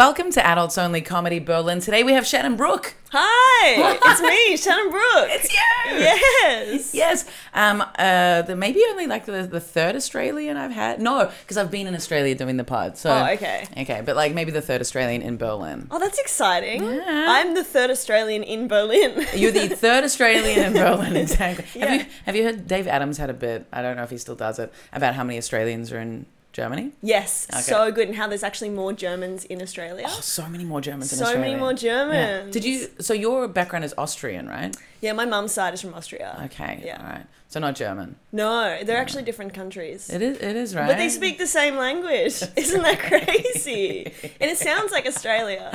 Welcome to Adults Only Comedy Berlin. Today we have Shannon Brooke. Hi, it's me, Shannon Brooke. It's you. Yes. Yes. Um. Uh. The maybe only like the, the third Australian I've had. No, because I've been in Australia doing the pod. So. Oh, okay. Okay, but like maybe the third Australian in Berlin. Oh, that's exciting. Yeah. I'm the third Australian in Berlin. You're the third Australian in Berlin, exactly. Have Yeah. you have you heard Dave Adams had a bit? I don't know if he still does it about how many Australians are in Germany. yes, Okay. so good. And how there's actually more Germans in Australia. Oh, so many more Germans in Australia. so many more Germans. Yeah. Did you? So your background is Austrian, right? Yeah, my mum's side is from Austria. Okay. Yeah. All right. So not German. No, they're actually different countries. It is. It is right. But they speak the same language. Isn't that crazy? and it sounds like Australia.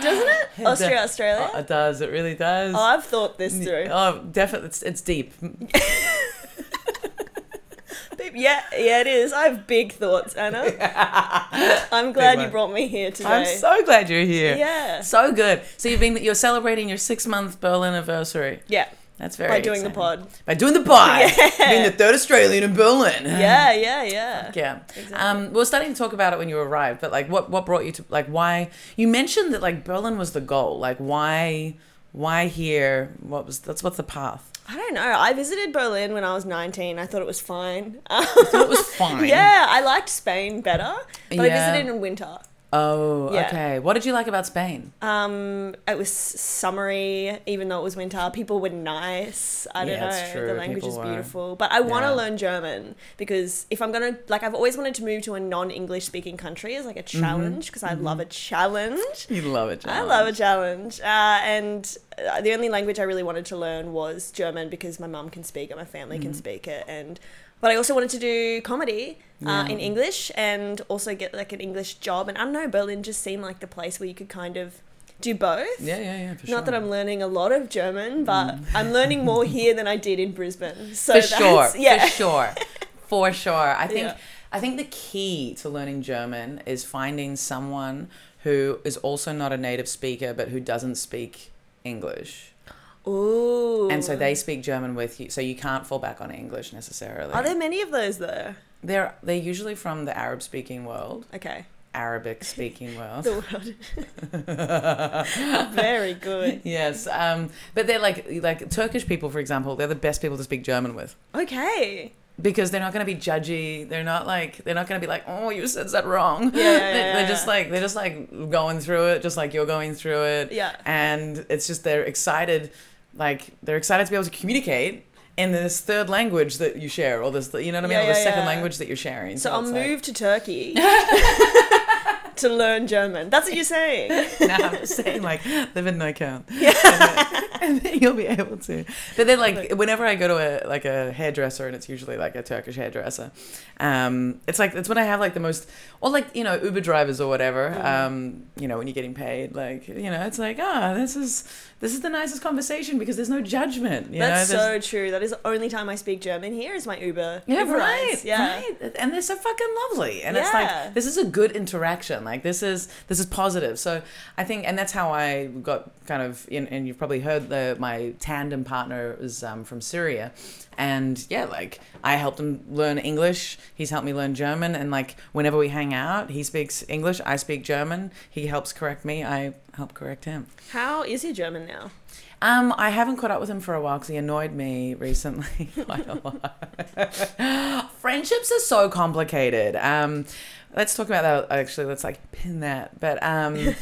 Doesn't it? Austria, Australia? Oh, it does. It really does. Oh, I've thought this through. Oh, definitely. It's, it's deep. Yeah, yeah, it is. I have big thoughts, Anna. I'm glad you brought me here today. I'm so glad you're here. Yeah. So good. So you've been you're celebrating your six month Berlin anniversary. Yeah. That's very By doing the pod. By doing the pod. Yeah. Being the third Australian in Berlin. Yeah, yeah, yeah. Yeah. Um, we were starting to talk about it when you arrived, but like, what what brought you to like why you mentioned that like Berlin was the goal. Like, why why here? What was that's what's the path? I don't know. I visited Berlin when I was 19. I thought it was fine. It was fine. yeah, I liked Spain better, but I visited in winter. Oh, Yeah. okay. What did you like about Spain? Um, it was summery, even though it was winter. People were nice. I don't Yeah, know. The language People is were. beautiful. But I want to Yeah. learn German because if I'm gonna like, I've always wanted to move to a non-English speaking country as like a Mm-hmm. challenge because I love a challenge. You love a challenge. I love a challenge. Uh, and uh, the only language I really wanted to learn was German because my mum can speak it, my family Mm. can speak it, and but I also wanted to do comedy uh, Yeah. in English and also get like an English job. And I don't know, Berlin just seemed like the place where you could kind of do both. Yeah, yeah, yeah. For Not that. I'm learning a lot of German, but I'm learning more here than I did in Brisbane. So for sure. yeah, For sure. For sure. I think Yeah. I think the key to learning German is finding someone who is also not a native speaker but who doesn't speak English. Ooh. And so they speak German with you, so you can't fall back on English necessarily. are there many of those though? They're they're usually from the Arab speaking world, Okay. Arabic speaking world. The world. Very good. yes, um, but they're like like Turkish people, for example. They're the best people to speak German with. Okay. because they're not going to be judgy. They're not like they're not going to be like, "Oh, you said that wrong." Yeah, yeah, They- yeah, they're just like they're just like going through it, just like you're going through it. Yeah. And it's just they're excited, like they're excited to be able to communicate in this third language that you share, or this, you know what I mean, Yeah, or the yeah, second yeah. language that you're sharing. So I'll it's like- move to Turkey to learn German. That's what you're saying. no, I'm just saying, like, live in no count. And, then, and then you'll be able to. But then, like, whenever I go to a like a hairdresser, and it's usually like a Turkish hairdresser, um, it's like it's when I have like the most, or like you know Uber drivers or whatever. Mm. Um, you know when you're getting paid, like you know it's like ah, this is this is the nicest conversation because there's no judgment. That's know? There's- so true. That is the only time I speak German here is my Uber. Yeah, Uber right. rides. Yeah. right. And they're so fucking lovely. And it's like this is a good interaction. Like this is this is positive. So I think, and that's how I got kind of. In, and you've probably heard the my tandem partner is um, from Syria, and yeah, like I helped him learn English. He's helped me learn German, and like whenever we hang out, he speaks English. I speak German. He helps correct me. I help correct him. How is your German now? Um, I haven't caught up with him for a while because he annoyed me recently quite a lot. Friendships are so complicated. Um, let's talk about that. Actually, let's like pin that. But um,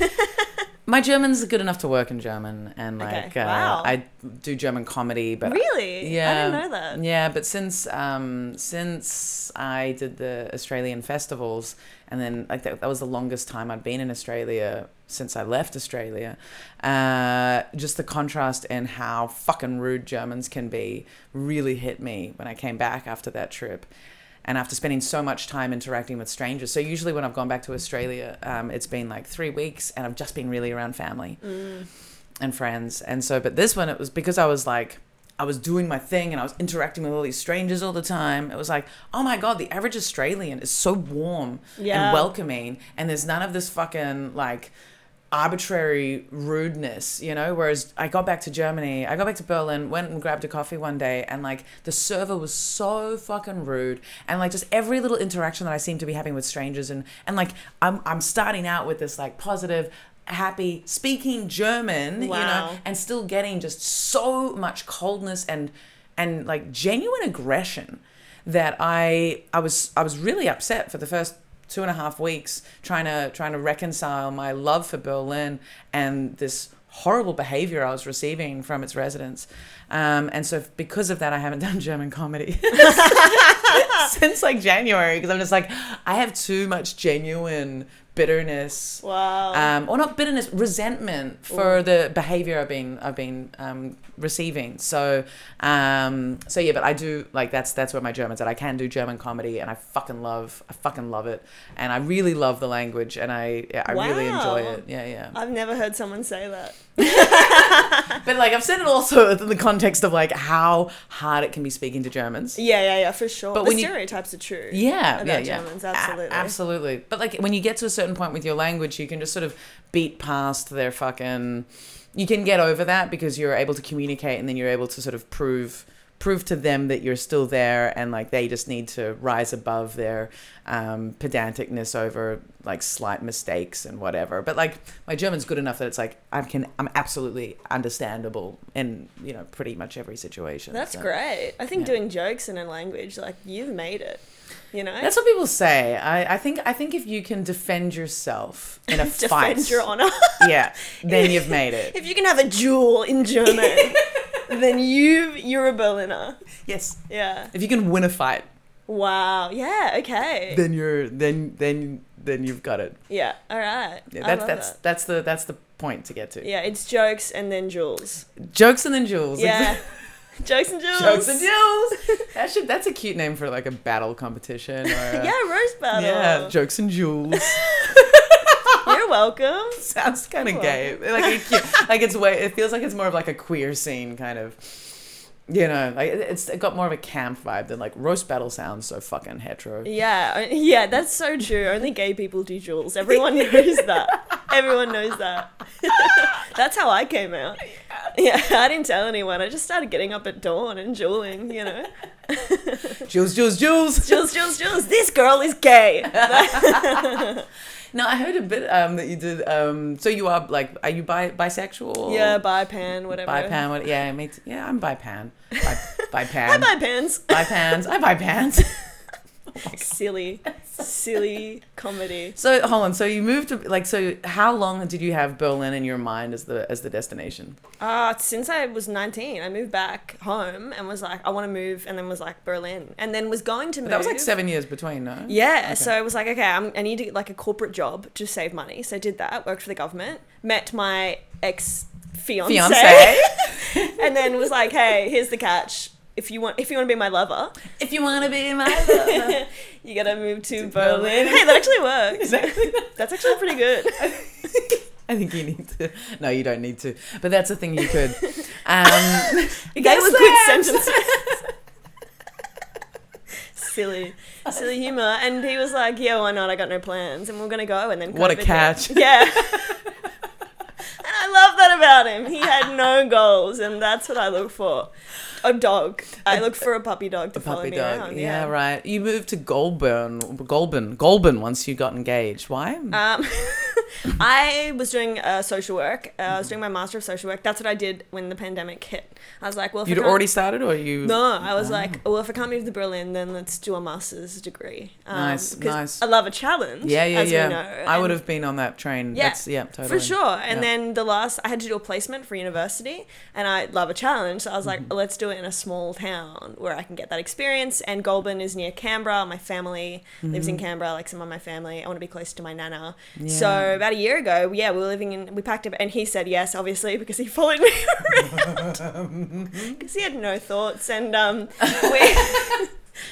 my German's good enough to work in German, and Okay, like uh, wow. I do German comedy. But Really? yeah, I didn't know that. Yeah, but since um, since I did the Australian festivals, and then like that, that was the longest time I'd been in Australia since I left Australia. Uh, just the contrast in how fucking rude Germans can be really hit me when I came back after that trip. And after spending so much time interacting with strangers, so usually when I've gone back to Australia, um, it's been like three weeks, and I've just been really around family and friends. And so, but this one, it was because I was like, I was doing my thing and I was interacting with all these strangers all the time. It was like, oh my God, the average Australian is so warm Yeah. and welcoming. And there's none of this fucking like, arbitrary rudeness, you know. Whereas I got back to Germany, I got back to Berlin, went and grabbed a coffee one day, and like the server was so fucking rude, and like just every little interaction that I seem to be having with strangers, and and like I'm I'm starting out with this like positive. Happy speaking German, you know, and still getting just so much coldness and and like genuine aggression that I I was I was really upset for the first two and a half weeks trying to trying to reconcile my love for Berlin and this horrible behavior I was receiving from its residents. Um, and so because of that, I haven't done German comedy since like January because I'm just like I have too much genuine bitterness Wow. um, or not bitterness, resentment for the behavior I've been I've been um, receiving. So, um, so yeah, but I do like that's that's where my German's at. I can do German comedy, and I fucking love I fucking love it, and I really love the language, and I yeah, I really enjoy it. Yeah, yeah. I've never heard someone say that. But like I've said it also in the context of like how hard it can be speaking to Germans. Yeah, yeah, yeah, for sure. But the when you- stereotypes are true. Yeah, about yeah, yeah. Germans, A- absolutely. absolutely. But like when you get to a certain point with your language, you can just sort of beat past their fucking. You can get over that because you're able to communicate, and then you're able to sort of prove prove to them that you're still there, and like they just need to rise above their um, pedanticness over like slight mistakes and whatever. But like my German's good enough that it's like I can I'm absolutely understandable in you know pretty much every situation. That's so. great. I think Yeah. doing jokes in a language, like, you've made it. You know? That's what people say. I, I think I think if you can defend yourself in a Defend fight, defend your honor. yeah, then you've made it. if you can have a duel in German, then you you're a Berliner. Yes. Yeah. If you can win a fight, Wow. Yeah. Okay. then you're then then then you've got it. yeah. All right. Yeah, I that's love that's that. that's the that's the point to get to. Yeah. It's jokes and then jewels. Jokes and then jewels. Yeah. jokes and jewels. Jokes and jewels. That should that's a cute name for like a battle competition. Or a, yeah. Roast battle. Yeah, jokes and jewels. You're welcome. Sounds kind of gay. Like a like it's way. It feels like it's more of like a queer scene kind of. You know, like it- it's it got more of a camp vibe than like roast battle sounds so fucking hetero. Yeah, uh, yeah, that's so true. Only gay people do jewels. Everyone knows that. Everyone knows that. that's how I came out. Yeah, I didn't tell anyone. I just started getting up at dawn and jeweling, you know. Jules, Jules, Jules. Jules, Jules, Jules, this girl is gay. No, I heard a bit um that you did um. So you are like, are you bi bisexual? yeah, bi pan, whatever. Bi pan. What? Yeah, me too. Yeah, I'm bi pan. Bi, bi I pan. buy pants. Bi pans. I buy pants. Silly, silly comedy. So hold on. So you moved to like. So how long did you have Berlin in your mind as the as the destination? Uh, since I was 19, I moved back home and was like, I want to move, and then was like Berlin, and then was going to move. That was like seven years between, no? Yeah, Okay. so I was like, okay, I'm, I need to get like a corporate job to save money. So I did that, worked for the government, met my ex fiance, Fiance. and then was like, hey, here's the catch. If you want, if you want to be my lover, if you want to be my lover. you gotta move to, To Berlin. Berlin. Hey, that actually works. exactly. That's actually pretty good. I think you need to. No, you don't need to. But that's the thing you could. Um, They Guess were good sentences. silly, silly humor. And he was like, "Yeah, why not? I got no plans, and we're gonna go." And then What a COVID hit. catch. Yeah. I love that about him. He had no goals, and that's what I look for. A dog. I look for a puppy dog to a follow puppy me dog. around. Yeah. Yeah. right. You moved to Goulburn, Goulburn, Goulburn once you got engaged. Why? Um, I was doing uh, social work. Uh, I was doing my master of social work. That's what I did when the pandemic hit. I was like, well, if You'd already started, or you? No, I was Oh. like, well, if I can't move to Berlin, then let's do a master's degree. Um, Nice, nice. I love a challenge. Yeah, yeah, yeah. I would have been on that train. Yeah, That's, yeah, totally. For sure. And Yeah. then the last, I had to do a placement for university, and I love a challenge. So I was like, Mm-hmm. let's do it in a small town where I can get that experience. And Goulburn is near Canberra. My family lives in Canberra, like some of my family. I want to be close to my nana. So Mm-hmm. About a year ago, yeah, we were living in, we packed up, and he said yes, obviously, because he followed me around. Because he had no thoughts. And um, we.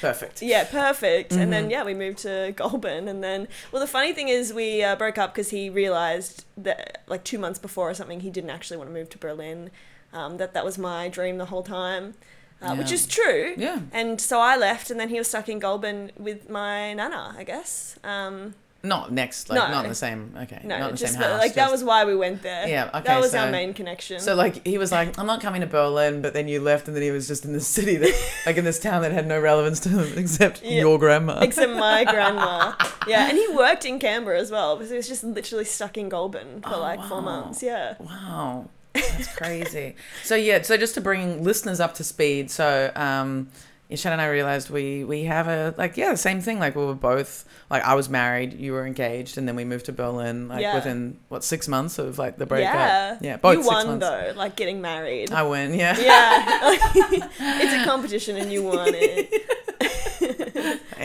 Perfect. Yeah, perfect. And Mm-hmm. then yeah, we moved to Goulburn, and then well, the funny thing is we uh, broke up because he realized that like two months before or something, he didn't actually want to move to Berlin. Um, that that was my dream the whole time, uh, which is true. Yeah. And so I left, and then he was stuck in Goulburn with my nana, I guess. Um, Not next, like No. not in the same. Okay, No, not in the just same house. like that just- was why we went there. Yeah, okay, That was so- our main connection. So like he was like, I'm not coming to Berlin, but then you left, and then he was just in this city that, like in this town that had no relevance to him except Yeah. your grandma. Except my grandma. Yeah, and he worked in Canberra as well because he was just literally stuck in Goulburn for Oh, like four months. Yeah. Wow, that's crazy. so yeah, so just to bring listeners up to speed, so um, Shannon and I realized we we have a like yeah, the same thing. Like we were both like I was married, you were engaged, and then we moved to Berlin like Yeah. within what six months of like the breakup. Yeah. yeah, both you six won months. though, like getting married. I win, yeah. yeah. it's a competition and you won it.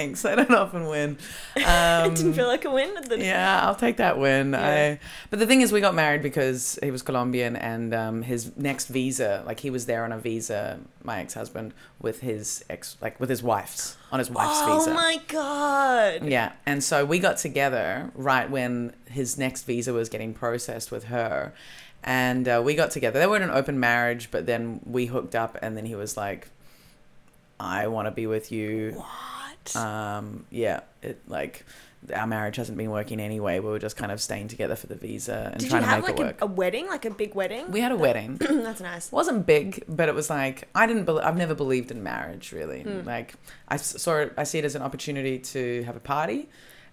Thanks. I don't often win. it Um, didn't feel like a win at the yeah, I'll take that win. Yeah. I, but the thing is, we got married because he was Colombian, and um, his next visa, like he was there on a visa, my ex-husband, with his ex, like with his wife's on his wife's Oh visa. Oh my god. Yeah, and so we got together right when his next visa was getting processed with her, and uh, we got together. They were in an open marriage, but then we hooked up, and then he was like, "I want to be with you." What? um yeah it like our marriage hasn't been working anyway we were just kind of staying together for the visa and Did you trying to have make like it a, work a wedding, like a big wedding? we had a wedding That's nice. wasn't big but it was like i didn't believe i've never believed in marriage really Hmm. like I saw it i see it as an opportunity to have a party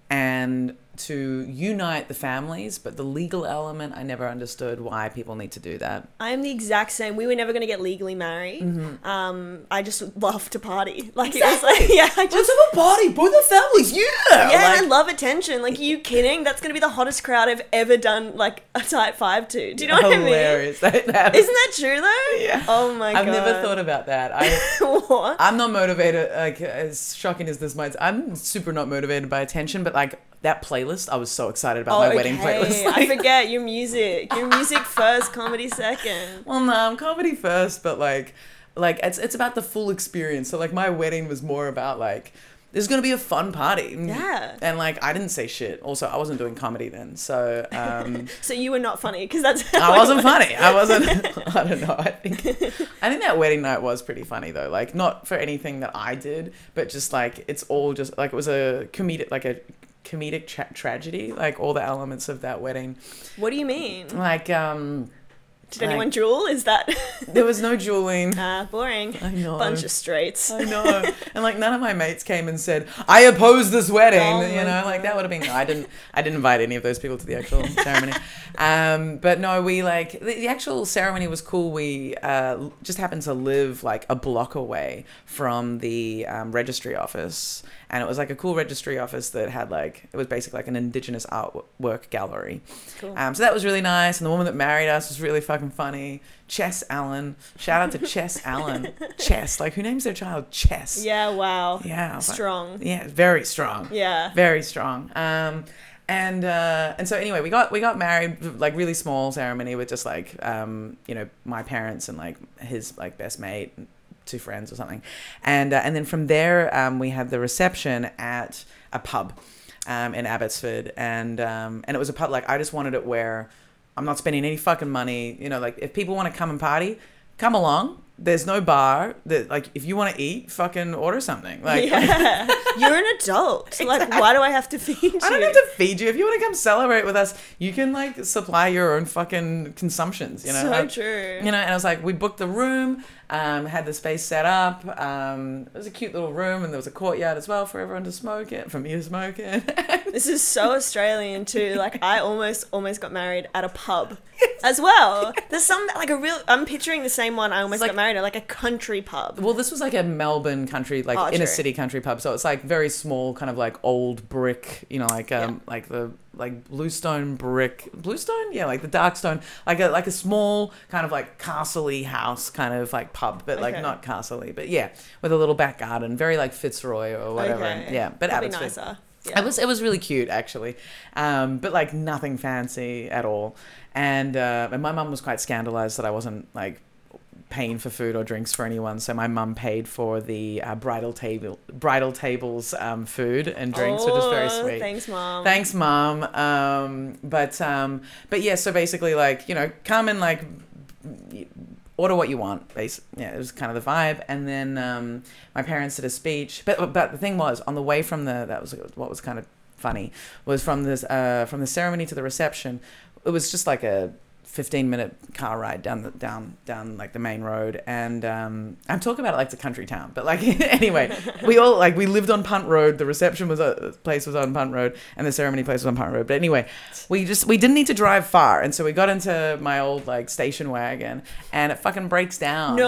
and to unite the families but the legal element i never understood why people need to do that I am the exact same. We were never going to get legally married. Mm-hmm. Um, I just love to party. Like it was like, yeah, I just have a party both the families yeah yeah, and I love attention. Like, are you kidding? That's going to be the hottest crowd I've ever done like a type five to. Do you know what I mean? hilarious that, Isn't that true though? Yeah. Oh my god I've never thought about that. I what? I'm not motivated. Like as shocking as this might, I'm super not motivated by attention. But like that playlist, I was so excited about my wedding playlist. Oh, I forget your music. Your music first, comedy second. well, no, I'm comedy first, but like, like it's it's about the full experience. So like my wedding was more about like. There's gonna be a fun party. Yeah. And like I didn't say shit. Also, I wasn't doing comedy then, so um, So you were not funny because that's. I wasn't funny. I wasn't. I don't know. I think I think that wedding night was pretty funny though. Like not for anything that I did, but just like it's all just like it was a comedic like a comedic tra- tragedy. Like all the elements of that wedding. What do you mean? Like um, Did like- anyone jewel? Is that there was no jeweling. ah boring? I know. Bunch of straights. I know. And like none of my mates came and said, I oppose this wedding. Oh you know, like that would have been I didn't I didn't invite any of those people to the actual ceremony. Um, but no, we like the, the actual ceremony was cool. We uh, just happened to live like a block away from the um, registry office. And it was like a cool registry office that had like it was basically like an indigenous artwork gallery. Cool. Um, so that was really nice. And the woman that married us was really fucking funny. Chess Allen. Shout out to Chess Allen. Chess. Like, who names their child Chess? yeah. Wow. Yeah. I was like- Strong. yeah, very strong. Yeah. Very strong. Um, and uh, and so anyway, we got we got married like really small ceremony with just like um, you know my parents and like his like best mate, two friends or something, and uh, and then from there um, we had the reception at a pub um, in Abbotsford, and um, and it was a pub like I just wanted it where I'm not spending any fucking money. You know, like if people want to come and party, come along. There's no bar. That like if you want to eat, fucking order something. Like yeah. You're an adult. Like, why do I have to feed you? I don't have to feed you. If you want to come celebrate with us, you can like supply your own fucking consumptions. You know. so Um, true. You know, and I was like, we booked the room, um, had the space set up. Um, it was a cute little room, and there was a courtyard as well for everyone to smoke it, for me to smoke it. This is so Australian too. Like I almost almost got married at a pub as well. There's some like a real. I'm picturing the same one. I almost like- got married at like a country pub. well, this was like a Melbourne country, like Oh, inner true. city country pub. So it's like very small, kind of like old brick. You know, like um, like the like bluestone brick, bluestone, yeah, like the dark stone, like a like a small kind of like castle-y house, kind of like pub, but like Okay. not castle-y, but yeah, with a little back garden, very like Fitzroy or whatever. Okay. Yeah, but That'd be Abbotsford. nicer. Yeah. It was it was really cute actually, um, but like nothing fancy at all. And uh, and my mum was quite scandalized that I wasn't like paying for food or drinks for anyone. So my mum paid for the uh, bridal table bridal tables um, food and drinks, which is very Oh, sweet. Thanks, mom. Thanks, mom. Um, but um, but yeah, so basically, like you know, come and like order what you want. Bas- yeah, it was kind of the vibe. And then um, my parents did a speech. But but the thing was, on the way from the that was what was kind of funny was from this uh, from the ceremony to the reception. It was just like a 15 minute car ride down the down down like the main road and um, i'm talking about it like it's a country town but like anyway we all like we lived on punt road the reception was a place was on punt road and the ceremony place was on punt road but anyway we just we didn't need to drive far and so we got into my old like station wagon and it fucking breaks down No.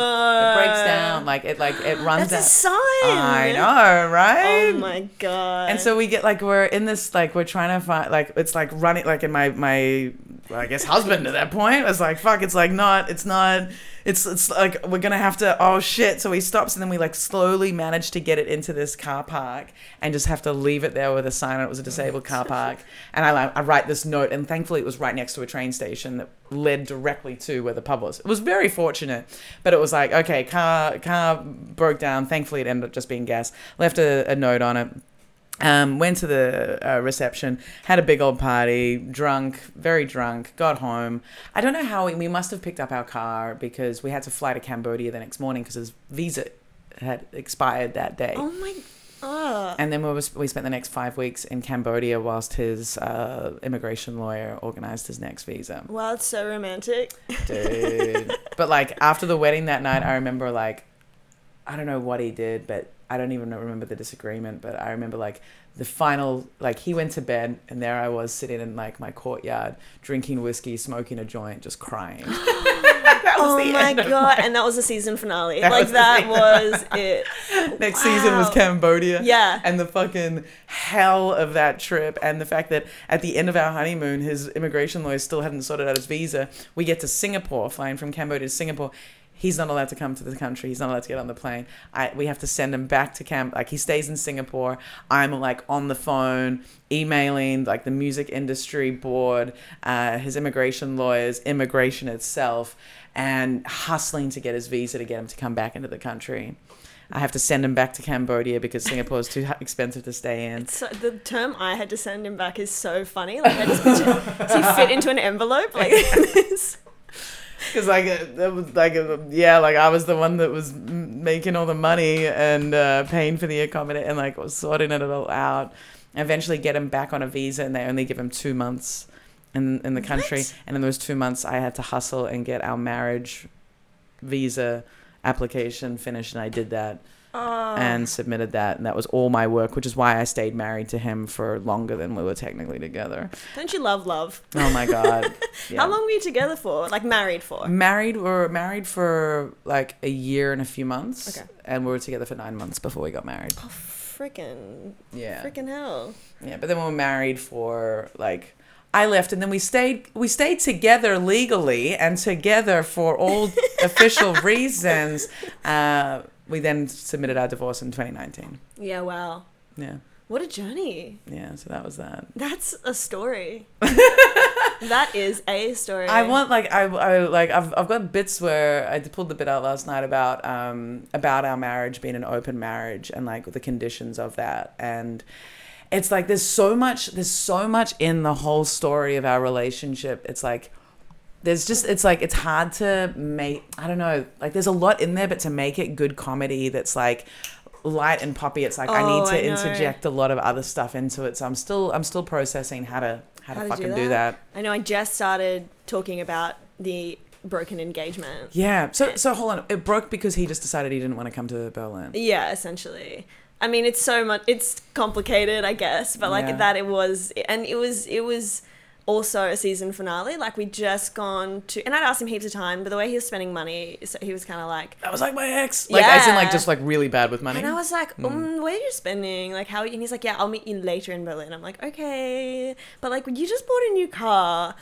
it breaks down like it like it runs That's a out sign. i know right Oh my god. and so we get like we're in this like we're trying to find like it's like running like in my my I guess husband at that point. Was like fuck it's like not it's not it's it's like we're gonna have to oh shit. So he stops and then we like slowly manage to get it into this car park and just have to leave it there with a sign it was a disabled car park. And I like I write this note and thankfully it was right next to a train station that led directly to where the pub was. It was very fortunate but it was like okay car car broke down. Thankfully it ended up just being gas. Left a, a note on it um, went to the uh, reception, had a big old party, drunk, very drunk, got home. I don't know how we, we must have picked up our car because we had to fly to Cambodia the next morning because his visa had expired that day. Oh my. Oh. And then we, was, we spent the next five weeks in Cambodia whilst his uh, immigration lawyer organized his next visa. Wow, it's so romantic. Dude. but like after the wedding that night, I remember like, I don't know what he did, but I don't even remember the disagreement. But I remember like the final, like he went to bed and there I was sitting in like my courtyard, drinking whiskey, smoking a joint, just crying. Oh my end of god! And that was the season finale. That like was that was it. Next season was Cambodia. Yeah. And the fucking hell of that trip and the fact that at the end of our honeymoon his immigration lawyer still hadn't sorted out his visa. We get to Singapore, flying from Cambodia to Singapore. He's not allowed to come to the country. He's not allowed to get on the plane. I we have to send him back to camp. Like he stays in Singapore. I'm like on the phone, emailing like the music industry board, uh, his immigration lawyers, immigration itself, and hustling to get his visa to get him to come back into the country. I have to send him back to Cambodia because Singapore is too expensive to stay in. So the term I had to send him back is so funny. Like I just does he fit into an envelope like this? Because like uh, that was like uh, yeah, like I was the one that was making all the money and uh, paying for the accommodation and like was sorting it all out. Eventually, get him back on a visa, and they only give him two months in in the country. What? And in those two months, I had to hustle and get our marriage visa application finished, and I did that Oh. and submitted that, and that was all my work, which is why I stayed married to him for longer than we were technically together. Don't you love love? Oh my god! Yeah. How long were you together for? Like married for? Married, we were married for like a year and a few months, Okay. and we were together for nine months before we got married. Oh, freaking, Yeah, freaking hell! yeah. But then we were married for like I left, and then we stayed. We stayed together legally and together for all official reasons. Uh, we then submitted our divorce in 2019. Yeah, wow. Yeah, What a journey. yeah. So that was that. That's a story. that is a story. I want like I, I like I've I've got bits where I pulled the bit out last night about um about our marriage being an open marriage and like the conditions of that and it's like there's so much there's so much in the whole story of our relationship. It's like there's just it's like it's hard to make I don't know like there's a lot in there but to make it good comedy that's like light and poppy it's like I Oh, need to I interject a lot of other stuff into it so I'm still I'm still processing how to how, How to to fucking do that? that. I know. I just started talking about the broken engagement. Yeah. So so hold on. It broke because he just decided he didn't want to come to Berlin. Yeah, essentially. I mean, it's so much. It's complicated, I guess, but like Yeah. that, it was, and it was, it was also a season finale. Like we just gone to, and I'd asked him heaps of time, but the way he was spending money, so he was kind of like, That was like my ex. Like as in like just like really bad with money. and I was like, Hmm. um, where are you spending? Like how? And he's like, yeah, I'll meet you later in Berlin. I'm like, okay, but like you just bought a new car,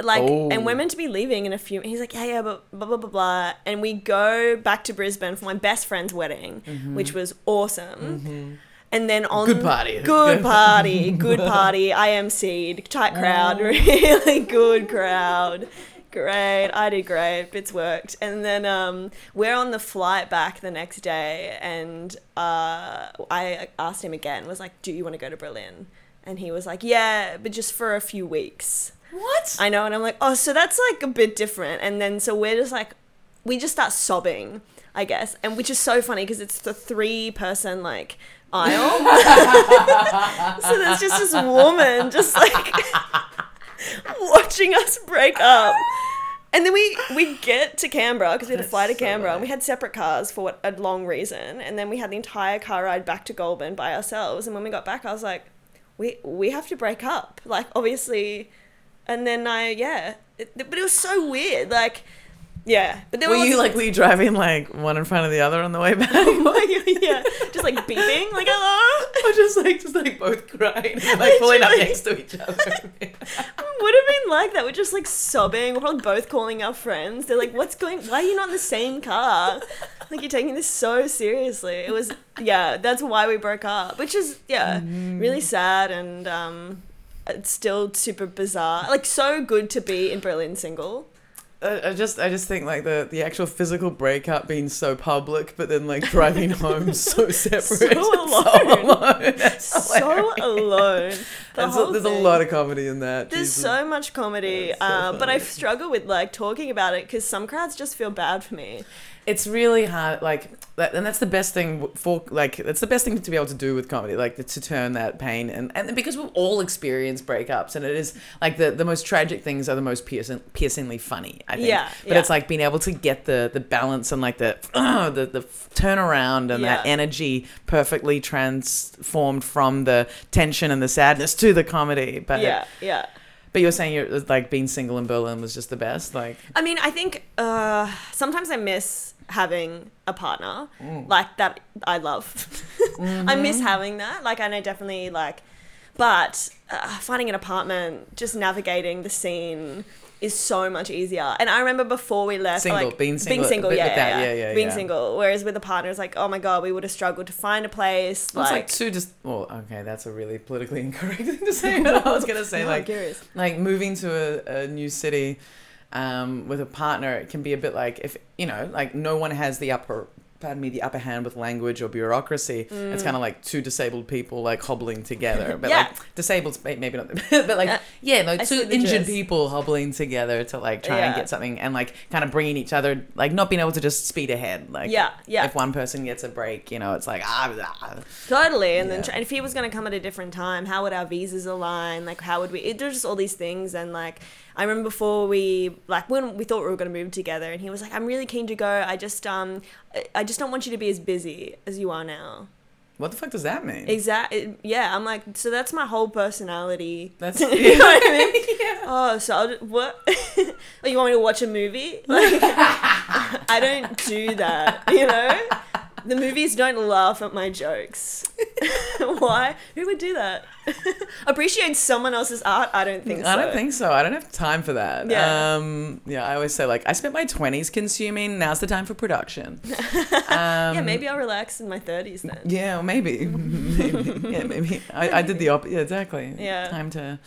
like, Oh. and we're meant to be leaving in a few. He's like, yeah, yeah, but blah blah blah blah. And we go back to Brisbane for my best friend's wedding, which was awesome. And then on. Good party. good party, good party. I emceed, tight crowd, Oh. really good crowd. Great, I did great. Bits worked, and then um, we're on the flight back the next day, and uh, I asked him again. Was like, "Do you want to go to Berlin?" And he was like, "Yeah, but just for a few weeks." What? I know, and I'm like, "Oh, so that's like a bit different." And then so we're just like, we just start sobbing, I guess, and which is so funny because it's the three person like aisle. so there's just this woman just like watching us break up. And then we we get to Canberra because we had to fly to so Canberra and we had separate cars for what, a long reason. And then we had the entire car ride back to Goulburn by ourselves. And when we got back, I was like, we we have to break up. Like obviously, and then I yeah, it, but it was so weird. Like yeah, but there Were you like were you driving like one in front of the other on the way back? yeah, just like beeping like hello. or just like just like both crying, like pulling up next to each other. would have been like that. We're just like sobbing. We're probably both calling our friends. They're like, "What's going? Why are you not in the same car? Like you're taking this so seriously." It was yeah. That's why we broke up, which is yeah, really sad and um, it's still super bizarre. Like so good to be in Berlin single. I, just I just think like the the actual physical breakup being so public, but then like driving home so separate, So alone. alone. So alone. The And so there's a lot of comedy in that. There's Jesus. so much comedy, That's so uh, but I struggle with like talking about it because some crowds just feel bad for me. it's really hard like and that's the best thing for like that's the best thing to be able to do with comedy like to turn that pain and and because we've all experienced breakups and it is like the the most tragic things are the most piercing, piercingly funny i think Yeah, but yeah. it's like being able to get the the balance and like the the, the turnaround and that energy perfectly transformed from the tension and the sadness to the comedy but Yeah, yeah. but you were saying you're like being single in berlin was just the best like I mean, I think uh, sometimes I miss having a partner Mm. like that I love. I miss Mm-hmm. having that. Like, I know definitely like, but uh, finding an apartment, just navigating the scene is so much easier. And I remember before we left, Single, like, being single, being single, yeah, that, yeah, yeah, yeah, being yeah. single. Whereas with a partner, it's like, oh my god, we would have struggled to find a place. Well, Like, it's like two just well, okay, that's a really politically incorrect thing to say. But I was gonna say No, like like moving to a, a new city um, with a partner, it can be a bit like if you know, like no one has the upper pardon me, the upper hand with language or bureaucracy. It's kind of like two disabled people like hobbling together, but Mm. Yeah. like disabled, maybe not, but like Uh, yeah, no, I two injured people hobbling together to like try and get something and like kind of bringing each other, like not being able to just speed ahead. Like Yeah, yeah. if one person gets a break, you know, it's like ah, ah. Totally, and then Yeah. tr- and if he was going to come at a different time, how would our visas align? Like, how would we? It, there's just all these things, and like, I remember before we like when we thought we were going to move together, and he was like, "I'm really keen to go. I just um, I- just don't want you to be as busy as you are now." what the fuck does that mean? Exactly. Yeah, I'm like, so that's my whole personality. That's you know what I mean? Oh, so I'll, ju- what? oh, you want me to watch a movie? Like, I don't do that. You know, the movies don't laugh at my jokes. Why? Who would do that? Appreciate someone else's art? I don't think so. I don't think so. I don't have time for that. Yeah. Um, yeah, I always say like I spent my twenties consuming. Now's the time for production. Um, yeah, maybe I'll relax in my thirties then. Yeah, maybe. maybe. Yeah, maybe. I, I did the opposite. Yeah, exactly. Yeah. Time to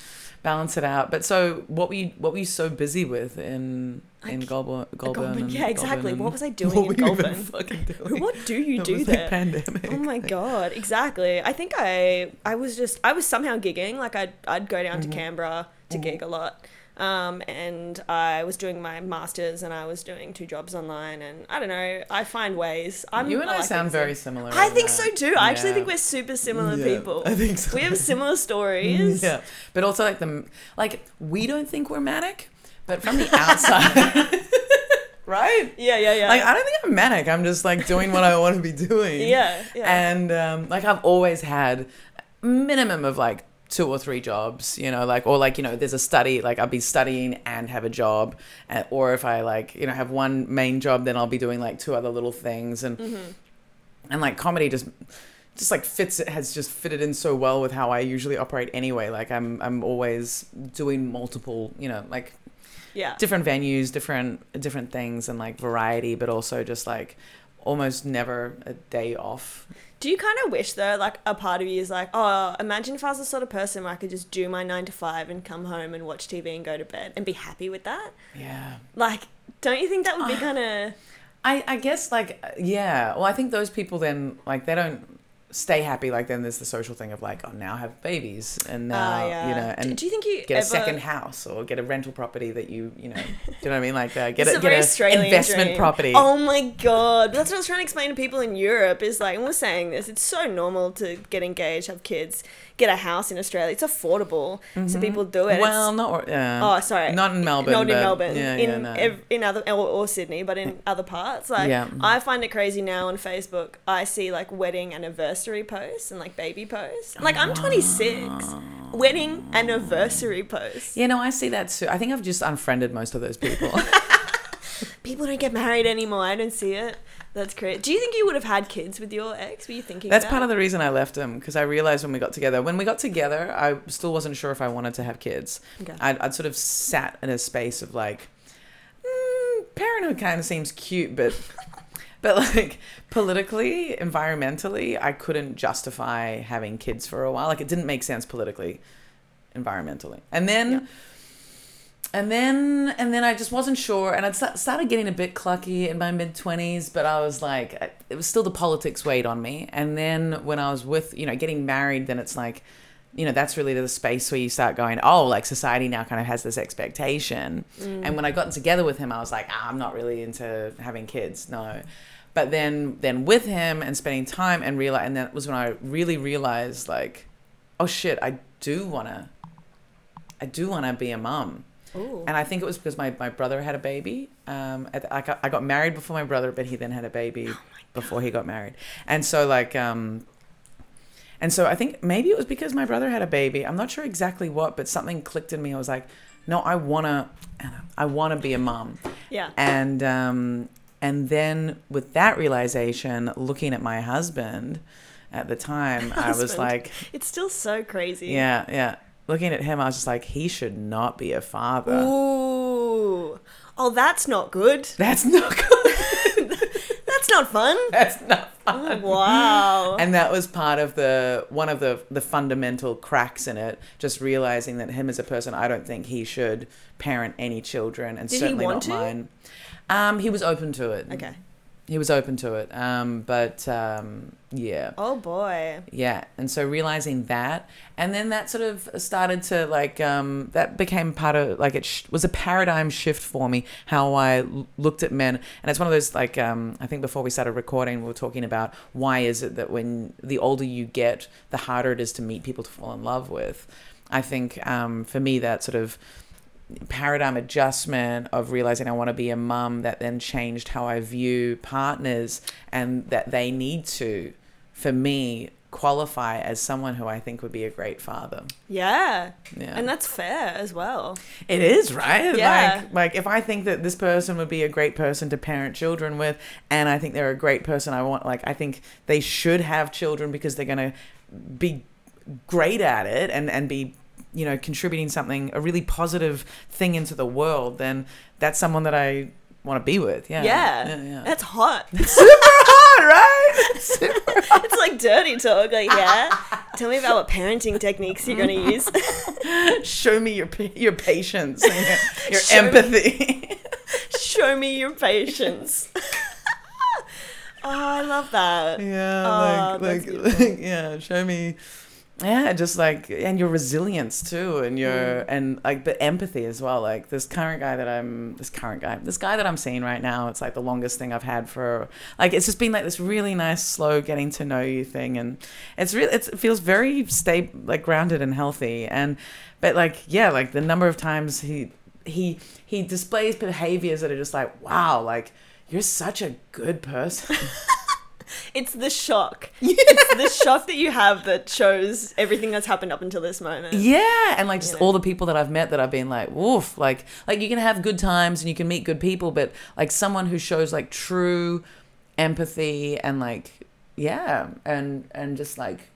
balance it out. But so, what were you? What were you so busy with in in I- Goulburn? Yeah, exactly. What was I doing what in were you Goulburn? fucking doing? What do you do there? pandemic. Oh my god, exactly. I think I I was just I was somehow gigging. Like I'd I'd go down Mm-hmm. to Canberra to gig a lot. Um, and I was doing my masters and I was doing two jobs online and I don't know, I find ways. I'm you and I like sound very similar. I think that. so too. I actually think we're super similar Yeah, people. I think so. We have similar stories. Yeah, but also like the like we don't think we're manic, but from the outside, right? Yeah, yeah, yeah. Like I don't think I'm manic. I'm just like doing what I want to be doing. yeah, yeah. And um, like I've always had minimum of like two or three jobs, you know, like or like you know, there's a study like I'll be studying and have a job, uh, or if I like you know have one main job, then I'll be doing like two other little things, and Mm-hmm. and like comedy just just like fits it has just fitted in so well with how I usually operate anyway. Like I'm I'm always doing multiple, you know, like yeah. different venues, different different things, and like variety, but also just like almost never a day off. Do you kind of wish though, like a part of you is like, oh, imagine if I was the sort of person where I could just do my nine to five and come home and watch TV and go to bed and be happy with that? Yeah. Like, don't you think that would be ah. kind of I, I guess like yeah well I think those people then like they don't stay happy, like then there's the social thing of like, oh, now have babies and now Ah, yeah. you know, Do- and do you think you get ever, a second house or get a rental property that you you know, do you know what I mean? Like uh, get a, a get a Australian investment dream. property. Oh my god, that's what I was trying to explain to people in Europe. Is like, and we're saying this. It's so normal to get engaged, have kids, get a house in Australia. It's affordable, so people do it. Mm-hmm. Well, It's- not uh, oh, sorry, not in Melbourne. not in Melbourne, Yeah, in yeah, no. ev- in other or, or Sydney, but in other parts. Like Yeah. I find it crazy now on Facebook. I see like wedding anniversary posts and like baby posts. Like I'm 26, wedding anniversary posts. yeah, no, I see that too. I think I've just unfriended most of those people. People don't get married anymore. I don't see it. That's great. Do you think you would have had kids with your ex? Were you thinking That's that? part of the reason I left him because I realized when we got together, when we got together, I still wasn't sure if I wanted to have kids. Okay. I'd, I'd sort of sat in a space of like, mm, parenthood kind of seems cute, but, but like politically, environmentally, I couldn't justify having kids for a while. Like it didn't make sense politically, environmentally, and then. Yeah. And then, and then I just wasn't sure, and I sta- started getting a bit clucky in my mid twenties. But I was like, it was still the politics weighed on me. And then when I was with, you know, getting married, then it's like, you know, that's really the space where you start going, oh, like society now kind of has this expectation. And when I got together with him, I was like, ah, I'm not really into having kids, no. But then, then with him and spending time and realize, and that was when I really realized, like, oh shit, I do wanna, I do wanna be a mum. Ooh. And I think it was because my, my brother had a baby. Um, at the- I, got, I got married before my brother, but he then had a baby before he got married. And so, like, um, and so I think maybe it was because my brother had a baby. I'm not sure exactly what, but something clicked in me. I was like, no, I wanna, I wanna be a mom. Yeah. And um, and then with that realization, looking at my husband at the time, I was like, It's still so crazy. yeah, yeah. Looking at him, I was just like, he should not be a father. Ooh. Oh, that's not good. That's not good. That's not fun. That's not Oh, fun. wow. And that was part of the one of the the fundamental cracks in it. Just realizing that him as a person, I don't think he should parent any children, and Did certainly not to? mine. Um, he was open to it. Okay. He was open to it. Um, but um, yeah. Oh boy. Yeah, and so realizing that, and then that sort of started to like um, that became part of like it sh- was a paradigm shift for me how I l- looked at men, and it's one of those like um, I think before we started recording we were talking about why is it that when the older you get, the harder it is to meet people to fall in love with. I think um, for me that sort of paradigm adjustment of realizing I want to be a mum that then changed how I view partners and that they need to, for me, qualify as someone who I think would be a great father. Yeah. Yeah. And that's fair as well. it is, right? Yeah. Like like if I think that this person would be a great person to parent children with and I think they're a great person I want like I think they should have children because they're going to be great at it and and be you know contributing something a really positive thing into the world then that's someone that I want to be with. Yeah. Yeah. Yeah, yeah. That's hot. hard, right? Super it's like dirty talk. Like, yeah. Tell me about what parenting techniques you're going to use. Show me your your patience and your, your Show me- empathy. Show me your patience. oh, I love that. yeah, Oh, like like, like yeah, show me yeah, just like and your resilience too and your Mm. and like but empathy as well. Like this current guy that I'm this current guy, this guy that I'm seeing right now, it's like the longest thing I've had for like it's just been like this really nice slow getting to know you thing and it's really it's, it feels very stable like grounded and healthy and but like yeah, like the number of times he he he displays behaviors that are just like wow, like you're such a good person. It's the shock. It's the shock that you have that shows everything that's happened up until this moment. Yeah, and like just You know? all the people that I've met that I've been like, woof, like like you can have good times and you can meet good people, but like someone who shows like true empathy and like yeah, and and just like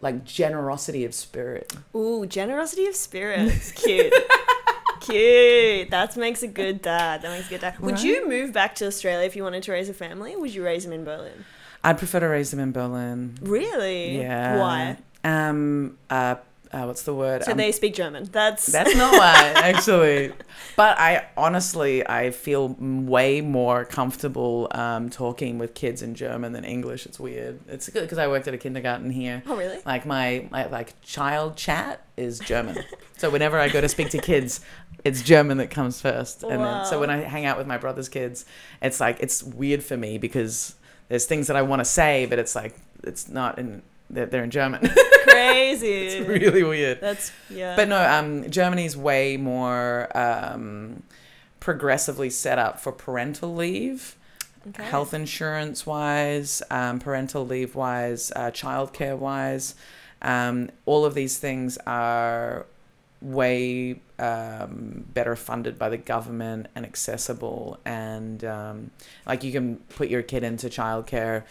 like generosity of spirit. Ooh, generosity of spirit. It's cute. cute. That makes a good dad. That makes a good dad. Would you move back to Australia if you wanted to raise a family? Or would you raise them in Berlin? I'd prefer to raise them in Berlin. Really? Yeah. Why? Um. Uh. uh, what's the word? So Um, they speak German. That's That's not why, actually. But I honestly, I feel way more comfortable um, talking with kids in German than English. It's weird. It's good because I worked at a kindergarten here. Oh really? Like my, my like child chat is German. so whenever I go to speak to kids, it's German that comes first. And then so when I hang out with my brother's kids, it's like it's weird for me because there's things that I want to say, but it's like it's not in they're, they're in German. Crazy. it's really weird. That's yeah. But no, um, Germany's way more um, progressively set up for parental leave, Okay. health insurance wise, um, parental leave wise, uh, childcare wise. Um, all of these things are way um, better funded by the government and accessible. And um, like you can put your kid into childcare,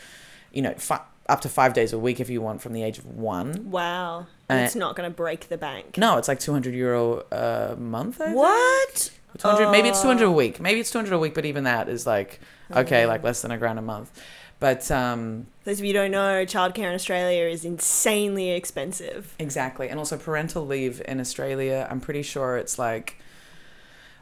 you know, fi- up to five days a week if you want from the age of one. Wow. Uh, it's not going to break the bank. No, it's like 200 euro a month. I think. What? 200, maybe it's 200 a Oh. week. Maybe it's 200 a week, but even that is like, okay, like less than a grand a month. But um, Those of you who don't know, childcare in Australia is insanely expensive. exactly. And also parental leave in Australia, I'm pretty sure it's like,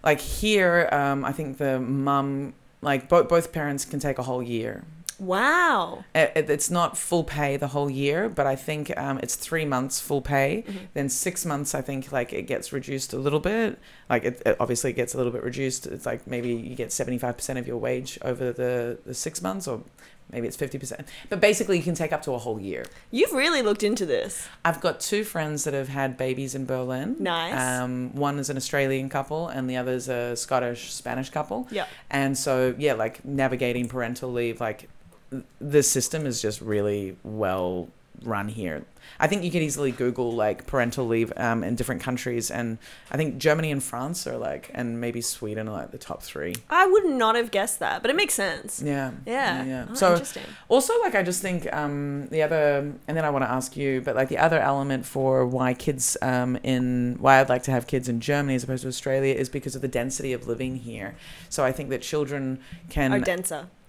like here, um, I think the mum, like both, both parents can take a whole year. Wow. It, it- it's not full pay the whole year, but I think um, it's three months full pay. Mm-hmm. Then six months, I think like it gets reduced a little bit. Like it, it obviously gets a little bit reduced. It's like maybe you get seventy five percent of your wage over the, the six months, or maybe it's fifty percent. But basically, you can take up to a whole year. You've really looked into this. I've got two friends that have had babies in Berlin. Nice. Um, one is an Australian couple, and the other is a Scottish Spanish couple. Yeah. And so, yeah, like navigating parental leave, like th- the system is just really well run here. I think you can easily Google like parental leave um, in different countries, and I think Germany and France are like, and maybe Sweden are like the top three. I would not have guessed that, but it makes sense. Yeah. Yeah. Yeah. Oh, so interesting. also, like, I just think um, the other, and then I want to ask you, but like the other element for why kids um, in, why I'd like to have kids in Germany as opposed to Australia is because of the density of living here. So I think that children can. Are denser.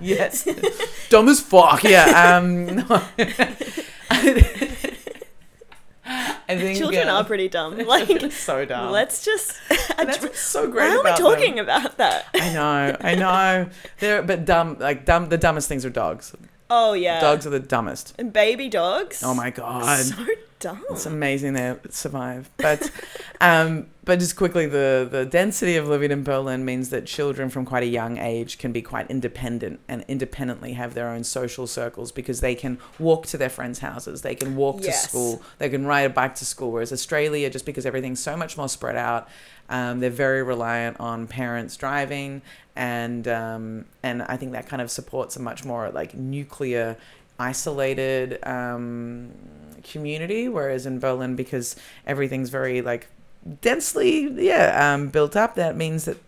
yes. Dumb as fuck. Yeah. Um, no. I think Children uh, are pretty dumb. Like, so dumb. let's just. that's so great Why are we talking them. about that? I know, I know. They're but dumb. Like dumb. The dumbest things are dogs. Oh yeah. Dogs are the dumbest. and baby dogs. Oh my god. So dumb. It's amazing they survive. But um, but just quickly, the the density of living in Berlin means that children from quite a young age can be quite independent and independently have their own social circles because they can walk to their friends' houses, they can walk Yes. to school, they can ride a bike to school. Whereas Australia, just because everything's so much more spread out, um, they're very reliant on parents driving, and um, and I think that kind of supports a much more like nuclear, isolated um, community. Whereas in Berlin, because everything's very like densely, yeah, um, built up, that means that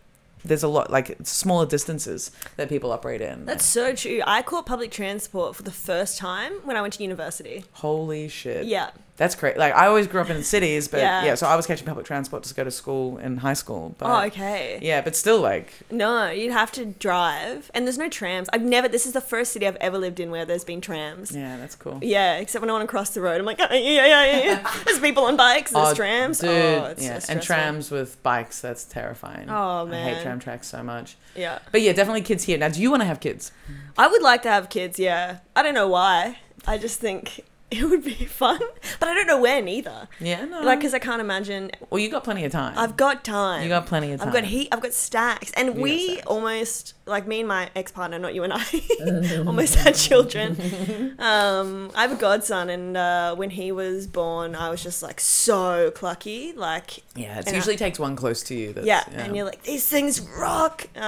there's a lot like smaller distances that people operate in. That's so true. I caught public transport for the first time when I went to university. Holy shit. Yeah. That's great. Like I always grew up in cities, but Yeah. yeah, so I was catching public transport to go to school in high school. But oh, okay. yeah, but still like No, you'd have to drive, and there's no trams. I've never. This is the first city I've ever lived in where there's been trams. yeah, that's cool. Yeah, except when I want to cross the road, I'm like, yeah, yeah, yeah, yeah. yeah. There's people on bikes. There's Oh, trams. Dude, oh, it's so yeah, and trams with bikes, that's terrifying. Oh, man, I hate tram tracks so much. Yeah, But yeah, definitely kids here. Now, do you want to have kids? I would like to have kids. Yeah, I don't know why. I just think it would be fun, but I don't know when either. Yeah, no. Like, because I can't imagine. well, you got plenty of time. I've got time. you got plenty of time. I've got heat. I've got stacks, and got we stacks. almost like me and my ex partner, not you and I, almost had children. Um, I have a godson, and uh, when he was born, I was just like so clucky. Like, Yeah, it and I- usually takes one close to you. That's, yeah, and you're like, these things rock. Uh,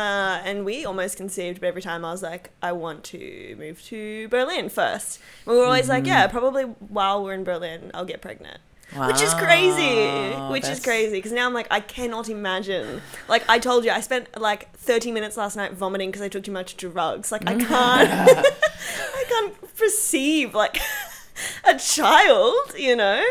and we almost conceived, but every time I was like, I want to move to Berlin first. And we were always like, Mm-hmm. yeah, probably while we're in Berlin, I'll get pregnant. Which is crazy. Which is crazy because now I'm like, I cannot imagine. Like I told you, I spent like 30 minutes last night vomiting because I took too much drugs. Like I Mm. can't, I can't perceive like a child. You know?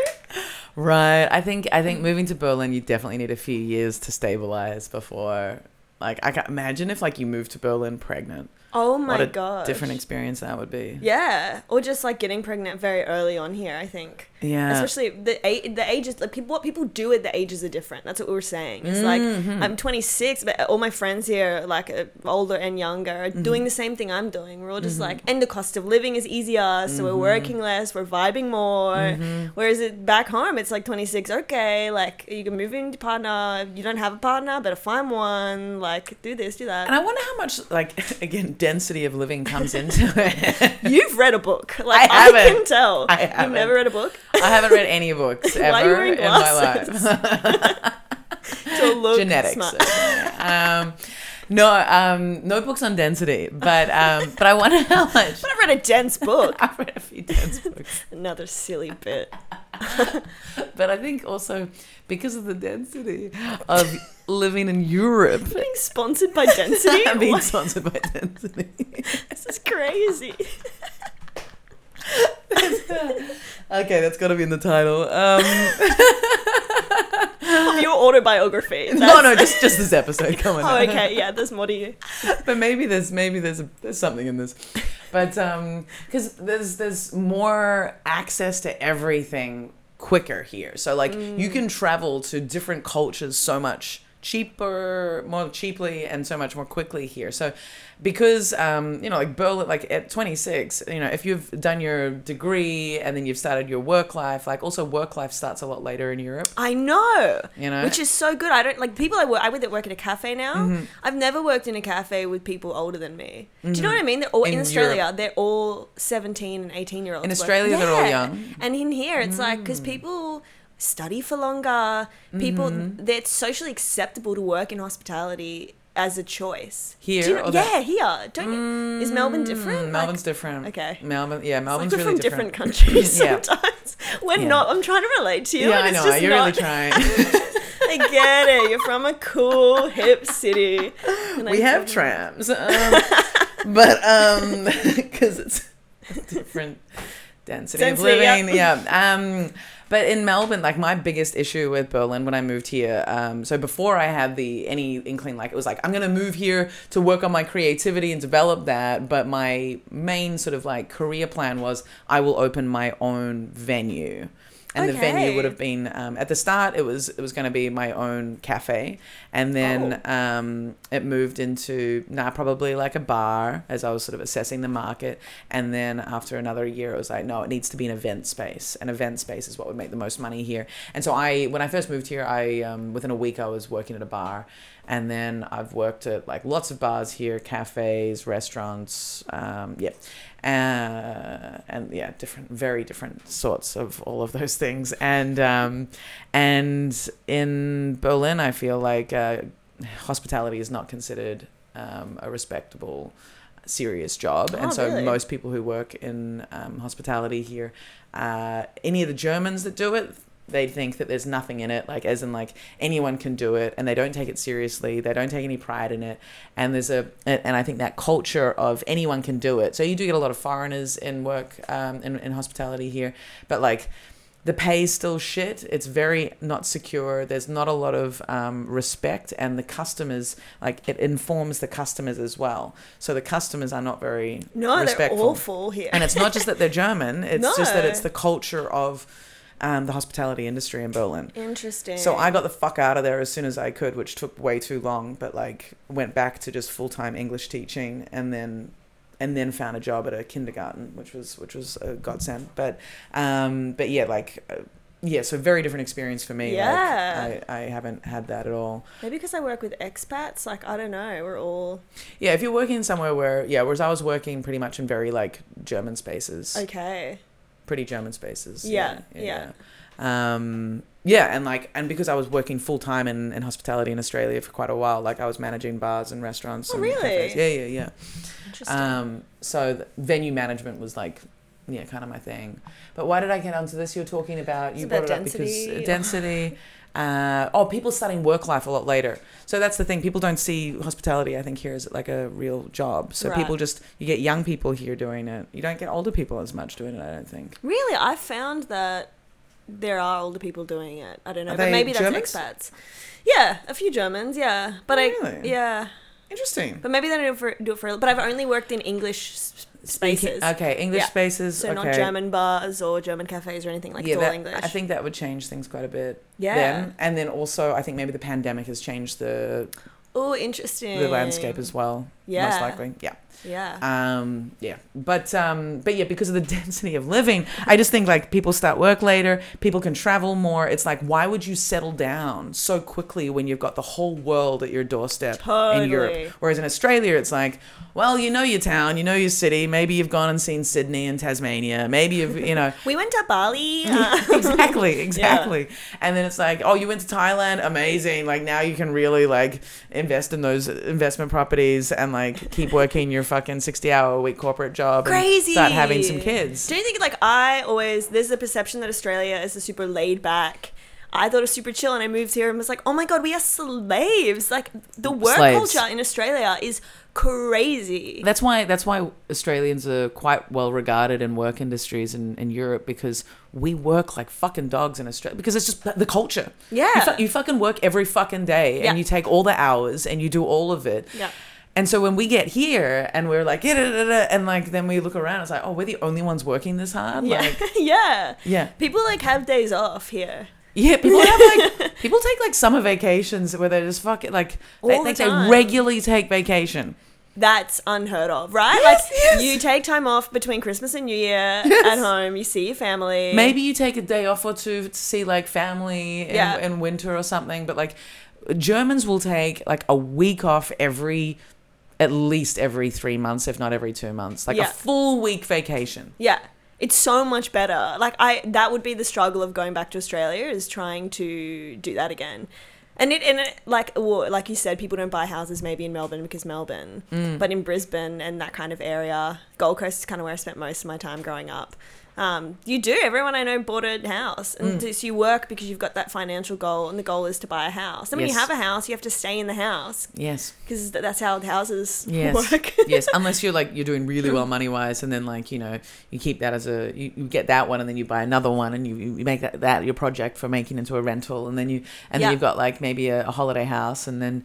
Right. I think I think moving to Berlin, you definitely need a few years to stabilize before. Like, I can imagine if like you moved to Berlin pregnant. Oh my god. different experience that would be. Yeah, or just like getting pregnant very early on here. I think. Yeah. Especially the a- the ages, like people, what people do at the ages are different. That's what we were saying. It's like Mm-hmm. I'm 26, but all my friends here, like uh, older and younger, are Mm-hmm. doing the same thing I'm doing. We're all just like, and the cost of living is easier, so we're Mm-hmm. working less, we're vibing more. Whereas it back home, it's like 26, okay, like you can move into partner. If you don't have a partner, better find one. Like do this, do that. And I wonder how much, like, again, density of living comes into it. You've read a book, like I I, can tell. I You've never read a book. I haven't read any books Why are you ever in my life. to look Genetics. um, no, um, no books on density, but um, but I wonder how much. But I've read a dense book. I've read a few dense books, Another silly bit. but I think also because of the density of living in Europe, Being sponsored by Density? Being sponsored by density. This is crazy. Okay, that's got to be in the title. Um, Of your autobiography. no, That's- no, just just this episode. Come on. Oh, okay. Yeah, there's more to you. but maybe there's maybe there's a, there's something in this, but um, because there's there's more access to everything quicker here. So like you can travel to different cultures so much cheaper, more cheaply, and so much more quickly here. So because um, you know like Berlin, like at 26, you know if you've done your degree and then you've started your work life, like also work life starts a lot later in Europe. I know. You know? Which is so good. I don't like people I work I would work at a cafe now. Mm-hmm. I've never worked in a cafe with people older than me. Do you know what I mean? They're all in, In Australia, Europe. they're all 17 and 18 year olds. In Australia, they're all Yeah. young. Mm. And in here it's like cuz people study for longer. People Mm-hmm. socially acceptable to work in hospitality as a choice. Here you know, yeah, here. Don't you, is Melbourne different? Mm, Like- Melbourne's different. Okay. Melbourne, yeah, like Melbourne's we're really from different. different countries sometimes. We're Yeah. not. I'm trying to relate to you. Yeah, I know. just You're not, really trying. I get it. You're from a cool, hip city. We have trams, um, but um, because it's different density, of living. Yeah. Um, but in Melbourne, like my biggest issue with Berlin when I moved here, um, so before I had the any inkling, like it was like I'm gonna move here to work on my creativity and develop that. But my main sort of like career plan was I will open my own venue. And the venue would have been um, at the start. It was it was going to be my own cafe, and then Oh. um, it moved into now probably like a bar as I was sort of assessing the market. And then after another year, it was like, no, it needs to be an event space. An event space is what would make the most money here. And so I, when I first moved here, I um, within a week I was working at a bar, and then I've worked at like lots of bars here, cafes, restaurants, um, yeah, uh, and yeah, different, very different sorts of all of those things. And um, and in Berlin, I feel like uh, hospitality is not considered um, a respectable, serious job, Oh, and so really? most people who work in um, hospitality here, uh, any of the Germans that do it. They think that there's nothing in it, like as in like anyone can do it, and they don't take it seriously. They don't take any pride in it, and there's a and I think that culture of anyone can do it. So you do get a lot of foreigners in work um, in in hospitality here, but like the pay is still shit. It's very not secure. There's not a lot of um, respect, and the customers like it informs the customers as well. So the customers are not very No, they're respectful. awful here. And it's not just that they're German. It's just that it's the culture of um, the hospitality industry in Berlin. Interesting. So I got the fuck out of there as soon as I could, which took way too long. But like went back to just full time English teaching, and then and then found a job at a kindergarten, which was which was a godsend. But um, but yeah, like. Uh, yeah, so very different experience for me. Yeah. Like, I, I haven't had that at all. Maybe because I work with expats, like I don't know, we're all Yeah, if you're working somewhere where, yeah, whereas I was working pretty much in very like German spaces. okay. Pretty German spaces. Yeah, yeah. yeah. Um, yeah, and like, and because I was working full time in, in hospitality in Australia for quite a while, like I was managing bars and restaurants. Oh, and really? cafes. Yeah, yeah, yeah. Interesting. Um, so venue management was like, yeah, kind of my thing. But why did I get onto this? You're talking about you brought about it up density. because uh, density. Uh, oh, people starting work life a lot later. So that's the thing. People don't see hospitality. I think here as like a real job. So Right. people just you get young people here doing it. You don't get older people as much doing it. I don't think. really, I found that there are older people doing it. I don't know, Are but maybe that's Germans? expats. Yeah, a few Germans. Yeah, but Really? I yeah. Interesting. But maybe they don't do it for, do it for but I've only worked in English spaces. Okay, English Yeah. spaces. So okay. not German bars or German cafes or anything like yeah, that, English. I think that would change things quite a bit. Yeah. Then. And then also, I think maybe the pandemic has changed the Oh, interesting. the landscape as well. Yeah. Most likely. Yeah. Yeah. Um, yeah, but um, but yeah, because of the density of living, I just think like people start work later, people can travel more. It's like why would you settle down so quickly when you've got the whole world at your doorstep in Europe? Whereas in Australia, it's like, well, you know your town, you know your city. Maybe you've gone and seen Sydney and Tasmania. Maybe you've you know. we went to Bali. uh, exactly, exactly. And then it's like, oh, you went to Thailand, amazing. Like now you can really like invest in those investment properties and like keep working your fucking sixty hour a week corporate job. and Crazy. start having some kids. Do you think like I always there's a perception that Australia is a super laid back. I thought it was super chill, and I moved here and was like, "Oh my god, we are slaves!" Like the work Slaves. culture in Australia is crazy. That's why that's why Australians are quite well regarded in work industries in, in Europe because we work like fucking dogs in Australia because it's just the culture. Yeah. You, fu- you fucking work every fucking day Yeah. and you take all the hours and you do all of it. Yeah. And so when we get here and we're like, "Yeah, da, da, da," and like then we look around, it's like, oh, we're the only ones working this hard. Yeah, Like, yeah. yeah, People like have days off here. yeah. People have like people take like summer vacations where they just fucking like they, the like they regularly take vacation. That's unheard of, right? Yes, like yes. you take time off between Christmas and New Year Yes. at home. You see your family. Maybe you take a day off or two to see like family in, Yeah. in winter or something, but like Germans will take like a week off every at least every three months, if not every two months, like Yeah. a full week vacation. Yeah. It's so much better. Like I that would be the struggle of going back to Australia is trying to do that again. And it and it, like well, like you said people don't buy houses maybe in Melbourne because Melbourne, Mm. but in Brisbane and that kind of area, Gold Coast is kind of where I spent most of my time growing up. Um, you do. Everyone I know bought a house, and Mm. so you work because you've got that financial goal, and the goal is to buy a house. And when you have a house, you have to stay in the house Yes. because that's how houses Yes. work. yes. Unless you're like you're doing really well money wise, and then like you know you keep that as a you, you get that one, and then you buy another one, and you, you make that, that your project for making into a rental, and then you and Yeah. then you've got like maybe a, a holiday house, and then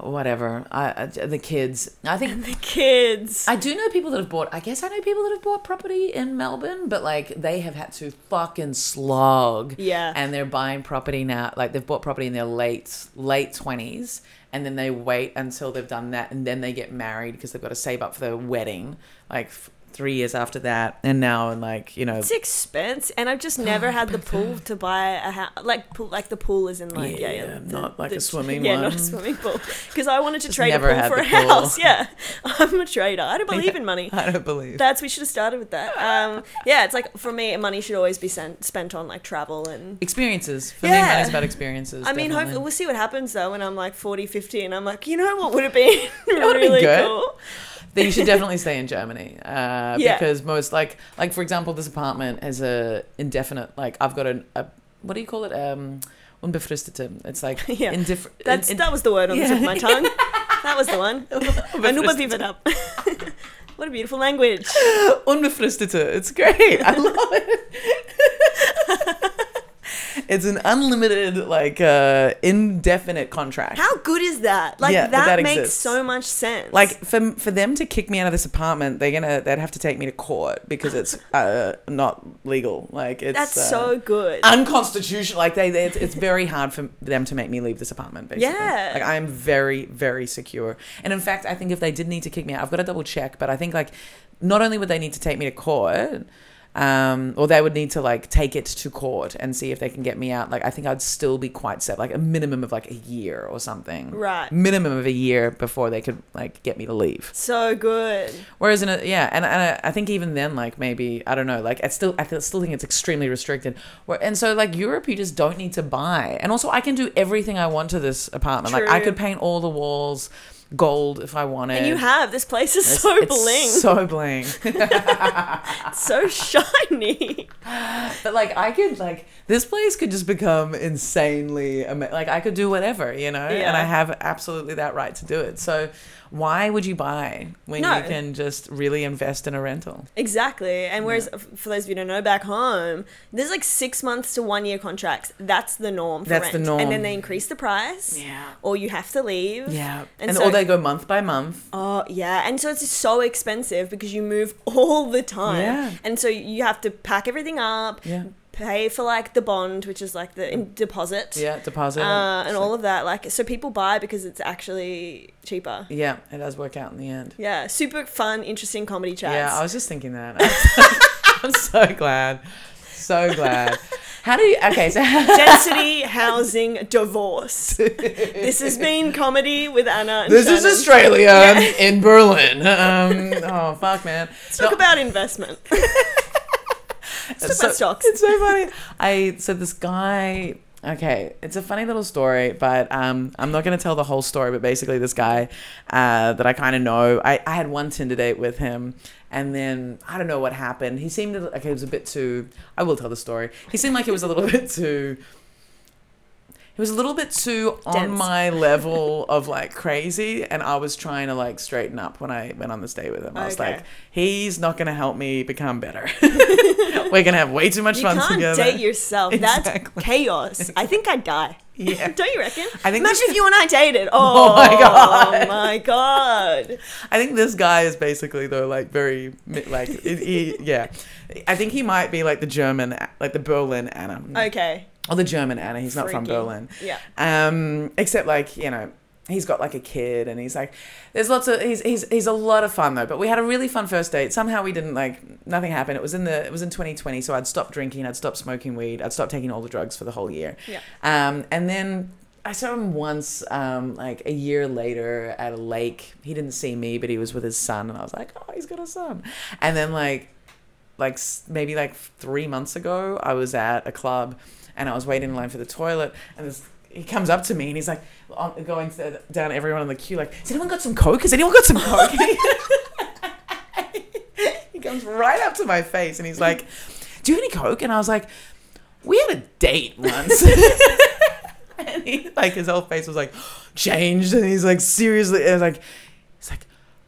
whatever. I, I the kids. I think the kids. I do know people that have bought. I guess I know people that have bought property in Melbourne, but like they have had to fucking slog. Yeah. And they're buying property now. Like they've bought property in their late late twenties, and then they wait until they've done that, and then they get married because they've got to save up for their wedding. Like three years after that, and now and like you know. It's expensive, and I've just never had the pool to buy a house. Like pool, like the pool is in like yeah, Yeah, yeah not like a swimming yeah, not a swimming pool. Because I wanted to Just trade a pool for a pool. house. Yeah, I'm a trader. I don't believe in money. I don't believe. That's we should have started with that. Um, yeah, it's like for me, money should always be sent, spent on like travel and. experiences for me. Yeah. Money's about experiences. I mean, hopefully we'll see what happens though when I'm like 40, 50 and I'm like, you know what would have been really good? cool? Then you should definitely stay in Germany uh, Yeah. because most like like for example this apartment has a indefinite like I've got a, a what do you call it um unbefristete it's like Yeah. indifferent That's that was the word on the tip of my tongue. That was the one. Unbefristete. up. what a beautiful language. unbefristete it's great I love it it's an unlimited like uh indefinite contract How good is that? Like Yeah, that, that makes exists. so much sense. like for for them to kick me out of this apartment they're gonna they'd have to take me to court because it's uh not legal like it's that's uh, so good. unconstitutional. Like they, they it's, it's very hard for them to make me leave this apartment. Basically, Yeah. Like I am very, very secure. And in fact, I think if they did need to kick me out, I've got to double check. But I think like not only would they need to take me to court. Um, or they would need to like take it to court and see if they can get me out. Like I think I'd still be quite set, like a minimum of like a year or something. Right. Minimum of a year before they could like get me to leave. so good. Whereas in a yeah, and, and I- I think even then, like maybe I don't know, like I still I still think it's extremely restricted. Where and so like Europe, you just don't need to buy, and also I can do everything I want to this apartment. Like I could paint all the walls gold if I wanted. And you have this place is It's- so it's bling, so bling. so shiny. but like I could like this place could just become insanely ama- like I could do whatever, you know, and I have absolutely that right to do it. So why would you buy when No. you can just really invest in a rental? Exactly. And whereas, f for those of you who don't know, back home, there's like six months to one year contracts. That's the norm for That's the rent. norm. And then they increase the price, Yeah. or you have to leave. Yeah. And And, so- or they go month by month. Oh yeah, and so it's so expensive because you move all the time, Yeah. and so you have to pack everything up, Yeah. Pay for like the bond, which is like the in- deposit, Yeah, deposit. uh, and So- all of that. Like, so people buy because it's actually cheaper. Yeah, it does work out in the end. Yeah, super fun, interesting comedy chats. Yeah, I was just thinking that. I'm so glad. So glad. How do you okay, so Density, housing, divorce. This has been comedy with Anna. And This is Shannon. Australia in Berlin. Um, oh fuck, man. Let's talk about investment. It's about stocks. It's so funny. I so this guy. Okay, it's a funny little story, but um, I'm not going to tell the whole story. But basically, this guy uh, that I kind of know, I, I had one Tinder date with him, and then I don't know what happened. He seemed like he was a bit too. I will tell the story. He seemed like he was a little bit too. He was a little bit too on my level of like crazy, and I was trying to like straighten up when I went on this date with him. I was Okay. like, he's not going to help me become better. We're gonna have way too much fun together. You fun can't together. date yourself. That's chaos. I think I'd die. Yeah. Don't you reckon? I think Imagine this- if you and I dated. Oh, oh, my God. Oh my god. I think this guy is basically though like very like he- yeah. I think he might be like the German like the Berlin Anna Okay. Or the German Anna. He's not from Berlin. Yeah. Um, except like you know. He's got like a kid, and he's like, there's lots of he's he's he's a lot of fun though. But we had a really fun first date. Somehow we didn't like nothing happened. It was in the it was in 2020, so I'd stopped drinking, I'd stopped smoking weed, I'd stopped taking all the drugs for the whole year. Yeah. Um, and then I saw him once, um, like a year later at a lake. He didn't see me, but he was with his son, and I was like, oh, he's got a son. And then like, like maybe like three months ago, I was at a club, and I was waiting in line for the toilet, and this. He comes up to me and he's like, on- going to, down everyone in the queue, like, has anyone got some coke? Has anyone got some coke? he comes right up to my face and he's like, do you have any coke? And I was like, we had a date once. and he like his whole face was like changed and he's like seriously and I was like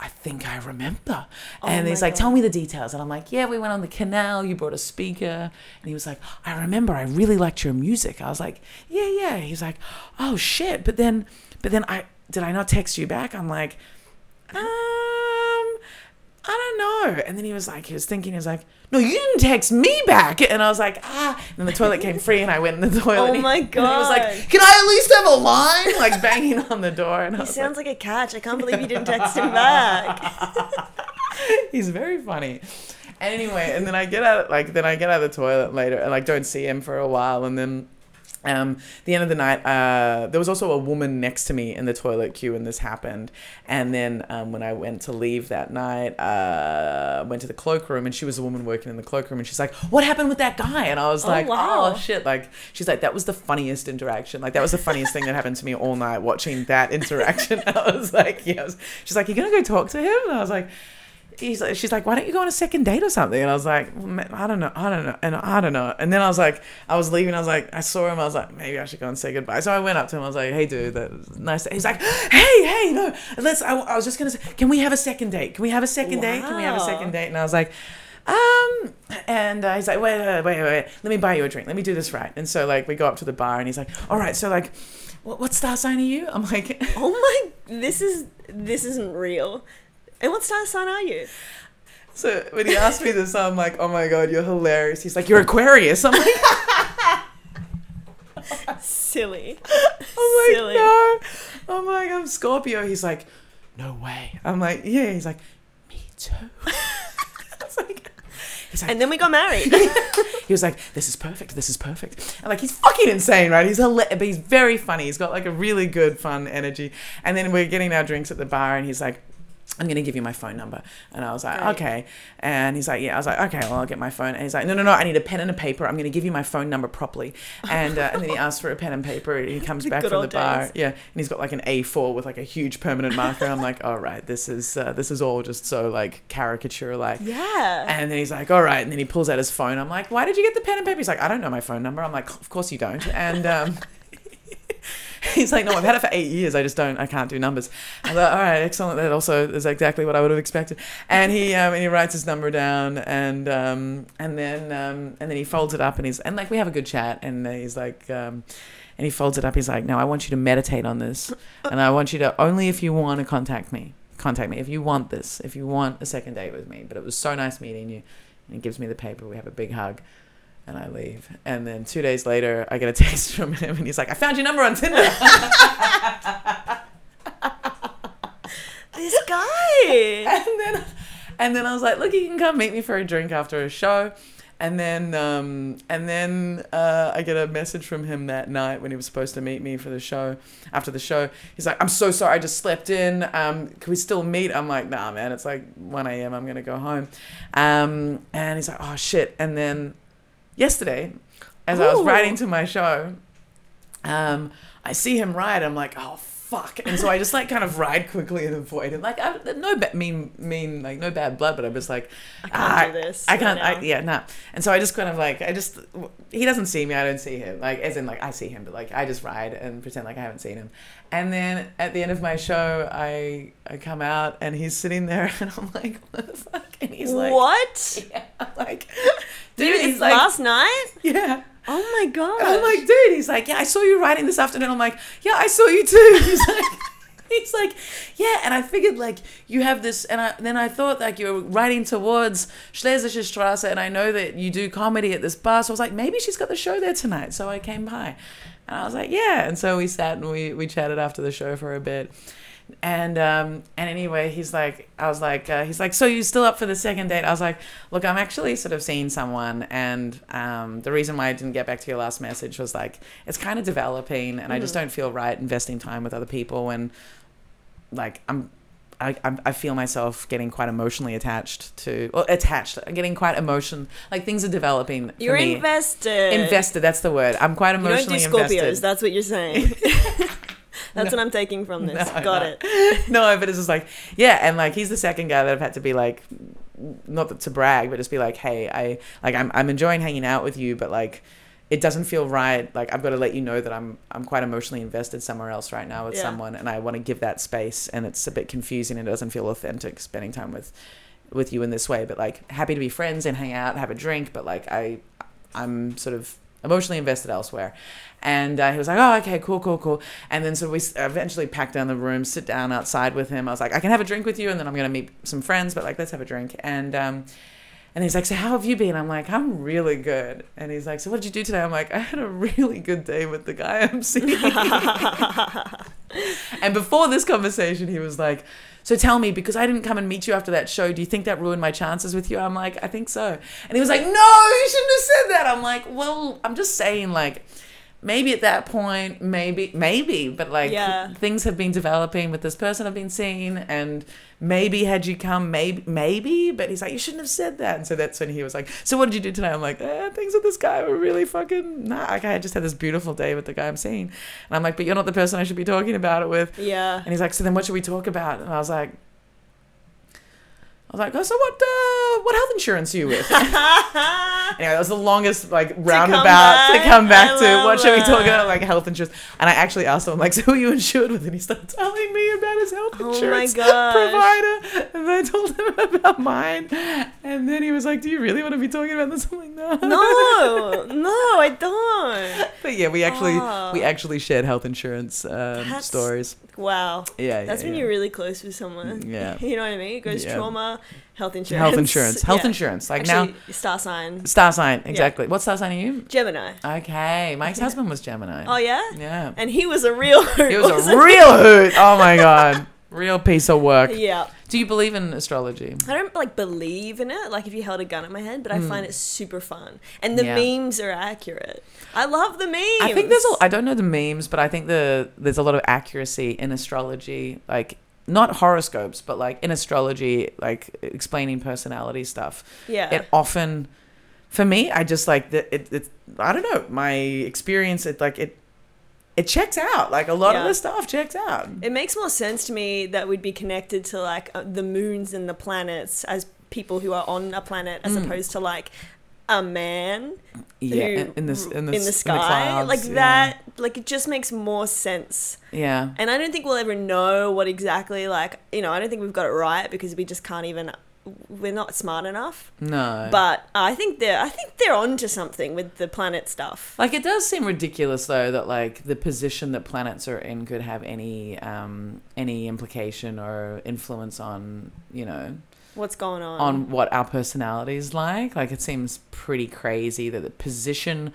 I think I remember. Oh and he's like, God. tell me the details. And I'm like, yeah, we went on the canal. You brought a speaker. And he was like, I remember. I really liked your music. I was like, yeah, yeah. He's like, oh shit. But then, but then I did I not text you back? I'm like, I don't know. And then he was like, he was thinking, he was like, no, you didn't text me back. And I was like, ah. And then the toilet came free, and I went in the toilet. Oh my And he was like, can I at least have a line? Like banging on the door. And I He was sounds like a catch. I can't believe you didn't text him back. he's very funny. Anyway, and then I get out, like, then I get out of the toilet later, and like, don't see him for a while, and then. Um, the end of the night, uh, there was also a woman next to me in the toilet queue, and this happened. And then um, when I went to leave that night, uh, went to the cloakroom, and she was a woman working in the cloakroom, and she's like, "What happened with that guy?" And I was Oh, like, wow. "Oh shit!" Like she's like, "That was the funniest interaction. Like that was the funniest thing that happened to me all night watching that interaction." I was like, "Yes." She's like, "You're gonna go talk to him?" And I was like. He's like, she's like, why don't you go on a second date or something? And I was like, well, man, I don't know, I don't know, and I don't know. And then I was like, I was leaving. I was like, I saw him. I was like, maybe I should go and say goodbye. So I went up to him. I was like, hey, dude, that was nice. He's like, hey, hey, no, let's. I, I was just gonna say, can we have a second date? Can we have a second date? Can we have a second date? And I was like, um, and uh, he's like, wait, wait, wait, wait, let me buy you a drink. Let me do this right. And so like we go up to the bar, and he's like, all right, so like, what, what star sign are you? I'm like, Oh my! This is this isn't real. And what star sign are you? so when he asked me this, I'm like, oh my god, you're hilarious. He's like, you're Aquarius. I'm like. Silly. I'm like, Silly. no. I'm like, I'm Scorpio. He's like, no way. I'm like, yeah. He's like, me too. Like, he's like, And then we got married. he was like, this is perfect. This is perfect. And like, he's fucking insane, right? He's hila- but he's very funny. He's got like a really good, fun energy. And then we're getting our drinks at the bar, and he's like, I'm gonna give you my phone number. And I was like, okay. And he's like, yeah. I was like, okay, well, I'll get my phone. And he's like, no, no, no, I need a pen and a paper. I'm gonna give you my phone number properly. And uh, and then he asks for a pen and paper. And He comes back good from the bar, days. yeah, and he's got like an A4 with like a huge permanent marker. I'm like, all right, this is uh, this is all just so like caricature like. Yeah. And then he's like, all right. And then he pulls out his phone. I'm like, why did you get the pen and paper? He's like, I don't know my phone number. I'm like, of course you don't. And um, he's like, no, I've had it for eight years. I just don't, I can't do numbers. I like, all right, excellent. That also is exactly what I would have expected. And he, um, and he writes his number down and, um, and then, um, and then he folds it up and he's, and like, we have a good chat and he's like, um, and he folds it up. He's like, no, I want you to meditate on this. And I want you to, only if you want to contact me, contact me. If you want this, if you want a second date with me. But it was so nice meeting you. And he gives me the paper. We have a big hug. And I leave. And then two days later, I get a text from him, and he's like, "I found your number on Tinder." this guy. and then, and then I was like, "Look, you can come meet me for a drink after a show." And then, um, and then uh, I get a message from him that night when he was supposed to meet me for the show. After the show, he's like, "I'm so sorry, I just slept in. Um, can we still meet?" I'm like, "Nah, man, it's like 1 a.m. I'm gonna go home." Um, and he's like, "Oh shit!" And then yesterday, as I was riding to my show, um, I see him ride. I'm like, oh fuck! And so I just like kind of ride quickly and avoid him. Like, I, no bad, mean, mean, like no bad blood, but I'm just like, I can't ah, do this. I can't. I, yeah, nah. And so I just kind of like, I just, he doesn't see me. I don't see him. Like, as in, like I see him, but like I just ride and pretend like I haven't seen him. And then at the end of my show, I I come out and he's sitting there, and I'm like, what the fuck? And he's like, what? Yeah, like, Dude, dude, it's like, last night? yeah. Oh my god. I'm like, dude, he's like, yeah, I saw you writing this afternoon. I'm like, yeah, I saw you too. He's like, he's like, yeah, and I figured like you have this, and I, then I thought like you were writing towards Schlesische Straße, and I know that you do comedy at this bar, so I was like, maybe she's got the show there tonight, so I came by, and I was like, yeah, and so we sat and we we chatted after the show for a bit. And um and anyway, he's like, I was like, uh, he's like, so you still up for the second date? I was like, look, I'm actually sort of seeing someone, and um the reason why I didn't get back to your last message was like, it's kind of developing, and I just don't feel right investing time with other people and like, I'm. I, I'm- I feel myself getting quite emotionally attached to, or attached, getting quite emotion, like things are developing You're invested. Invested, that's the word. I'm quite emotionally You don't do Scorpios. invested. That's what you're saying. That's what I'm taking from this. No, Got no. it. no, but it's just like, yeah, and like he's the second guy that I've had to be like, not to brag, but just be like, hey, I like I'm I'm enjoying hanging out with you, but like, it doesn't feel right. Like I've got to let you know that I'm I'm quite emotionally invested somewhere else right now with Yeah. someone, and I want to give that space, and it's a bit confusing and it doesn't feel authentic spending time with with you in this way. But like, happy to be friends and hang out, have a drink, but like I I'm sort of emotionally invested elsewhere. And uh, he was like, oh, okay, cool, cool, cool. And then so we eventually packed down the room, sit down outside with him. I was like, I can have a drink with you, and then I'm going to meet some friends, but like, let's have a drink. And, um, and he's like, so how have you been? I'm like, I'm really good. And he's like, so what did you do today? I'm like, I had a really good day with the guy I'm seeing. and before this conversation, he was like, so tell me, because I didn't come and meet you after that show, do you think that ruined my chances with you? I'm like, I think so. And he was like, no, you shouldn't have said that. I'm like, well, I'm just saying, like, maybe at that point, maybe, maybe, but like, Yeah. things have been developing with this person I've been seeing, and maybe had you come, maybe, maybe, but he's like, you shouldn't have said that. And so that's when he was like, so what did you do tonight? I'm like, eh, things with this guy were really fucking, nah, like, I just had this beautiful day with the guy I'm seeing. And I'm like, but you're not the person I should be talking about it with. yeah. And he's like, so then what should we talk about? And I was like, I was like, oh, so what, uh, what health insurance are you with? anyway, that was the longest, like, roundabout to back. come back to what should we talk about, like, health insurance. And I actually asked him, like, so who are you insured with? And he started telling me about his health Oh insurance provider. And I told him about mine. And then he was like, do you really want to be talking about this? I'm like, no. No, no, I don't. But yeah, we actually, Oh. we actually shared health insurance um, stories. Wow. Yeah, yeah, That's when yeah. you're really close with someone. Yeah. You know what I mean? It goes Yeah. trauma, health insurance. Health insurance. Health Yeah. insurance. Like Actually, now, star sign. star sign. Exactly. What star sign are you? Gemini. Okay. My ex-husband was Gemini. Oh yeah? Yeah. And he was a real hoot. It was a real hoot. Oh my god. Real piece of work. Yeah. Do you believe in astrology? I don't like believe in it, like if you held a gun at my head, but I find mm. it super fun. And the. Yeah. memes are accurate. I love the memes. I think there's a, I don't know the memes, but I think the there's a lot of accuracy in astrology. Like not horoscopes, but like in astrology, like explaining personality stuff. Yeah. It often, for me, I just like the it. it I don't know my experience. It like it. It checks out. Like a lot of the stuff checks out. It makes more sense to me that we'd be connected to like uh, the moons and the planets as people who are on a planet as Mm. opposed to like a man Yeah, who- in this in the, in the sky clouds, like yeah. that like it just makes more sense Yeah. and i don't think we'll ever know what exactly like you know i don't think we've got it right because we just can't even we're not smart enough No. but i think they're i think they're onto something with the planet stuff Like it does seem ridiculous though that like the position that planets are in could have any um any implication or influence on, you know, what's going on on what our personality is like. Like it seems pretty crazy that the position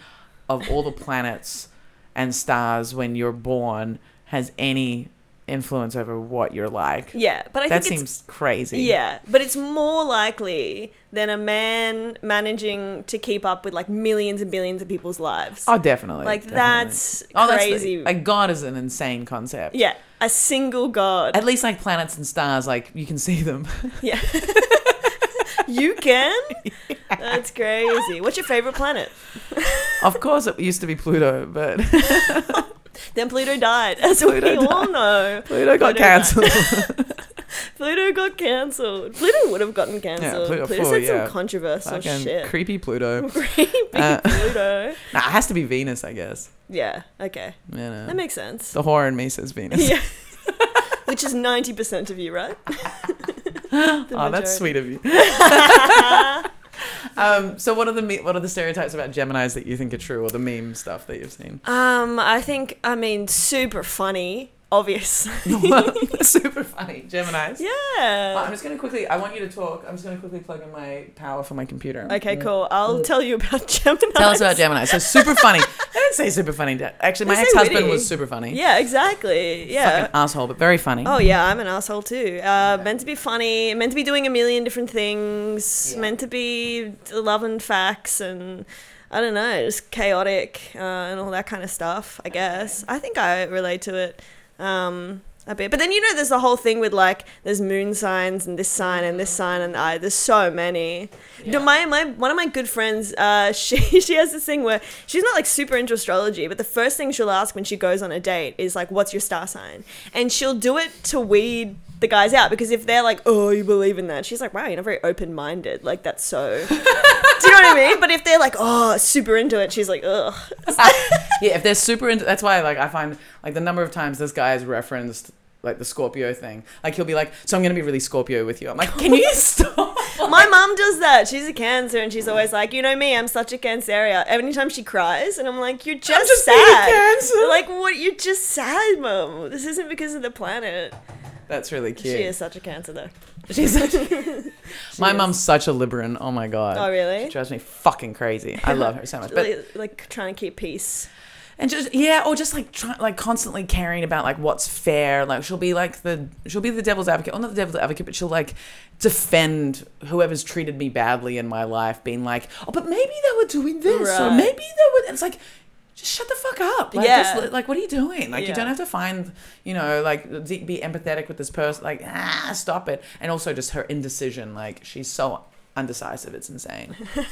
of all the planets and stars when you're born has any influence over what you're like. yeah but i that seems crazy. Yeah, but it's more likely than a man managing to keep up with like millions and billions of people's lives. Oh, definitely. like definitely. that's Oh, that's the- crazy. like God is an insane concept. yeah, a single god. At least like planets and stars, like you can see them. yeah. you can? That's crazy. What's your favorite planet? of course, it used to be Pluto, but Then Pluto died. As we Pluto all know. Pluto got cancelled. Pluto got cancelled. Pluto would have gotten cancelled. Pluto Pluto's full, had yeah. some controversial Fucking shit. creepy Pluto. Creepy Uh, Pluto. Nah, it has to be Venus, I guess. Yeah, okay. Know. That makes sense. the whore in me says Venus. Yeah. Which is 90% of you, right? Oh, that's sweet of you. um, so what are the me- what are the stereotypes about Gemini's that you think are true, or the meme stuff that you've seen? Um, I think, I mean, super funny, obvious. Super funny, Gemini's. Uh, I'm just gonna quickly. I want you to talk. I'm just gonna quickly plug in my power for my computer. Okay, cool. I'll tell you about Gemini. Tell us about Gemini. So super funny. I didn't say super funny. Actually, my ex-husband was super funny. Yeah, exactly. Yeah. Fucking asshole, but very funny. Oh yeah, I'm an asshole too. Uh, meant to be funny, meant to be doing a million different things, Yeah. meant to be loving facts and I don't know, just chaotic uh, and all that kind of stuff. I guess I think I relate to it um, a bit. But then you know, there's the whole thing with like there's moon signs and this sign and this sign and I. There's so many. No, my, my one of my good friends, uh, she she has this thing where she's not like super into astrology, but the first thing she'll ask when she goes on a date is like, "What's your star sign?" And she'll do it to weed the guys out because if they're like, "Oh, you believe in that," she's like, "Wow, you're not very open minded." Like that's so. do you know what I mean? But if they're like, "Oh, super into it," she's like, "Ugh." Ah, yeah, if they're super into that's why like I find like the number of times this guy has referenced like the Scorpio thing. Like he'll be like, So I'm gonna be really Scorpio with you. I'm like, Can you stop? My mum does that. She's a Cancer, and she's always like, "You know me, I'm such a Cancerian." Anytime she cries, and I'm like, "You're just, just sad." Cancer. Like, what? You're just sad, mum. This isn't because of the planet. That's really cute. She is such a Cancer, though. She's such- my is. mom's such a Libran. Oh my god. Oh, really? She drives me fucking crazy. I love her so much. But like, like trying to keep peace. and just yeah, or just like try, like constantly caring about like what's fair. Like she'll be like the she'll be the devil's advocate. Well, not the devil's advocate, but she'll like defend whoever's treated me badly in my life, being like, oh, but maybe they were doing this, or maybe they were. It's like. Just shut the fuck up. Like, Yeah. just, like, what are you doing? Like, you don't have to find, you know, like, be empathetic with this person. Like, ah, stop it. And also just her indecision. Like, she's so undecisive. It's insane.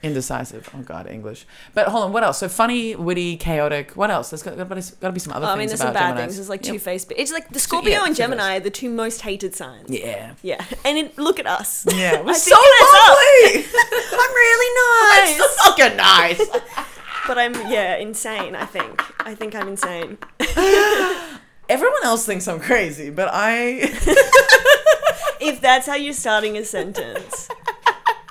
Indecisive. Oh God, English. But hold on, what else? So funny, witty, chaotic. What else? There's got, got, to be some other Oh, I mean, there's some bad Geminis. things. There's like Yep. two faced. It's like the Scorpio yeah, and. Gemini are the two most hated signs. Yeah. Yeah, and it, look at us. Yeah, we're so lovely. I'm really nice, so fucking nice. But I'm yeah insane. I think. I think I'm insane. Everyone else thinks I'm crazy, but I. if that's how you're starting a sentence.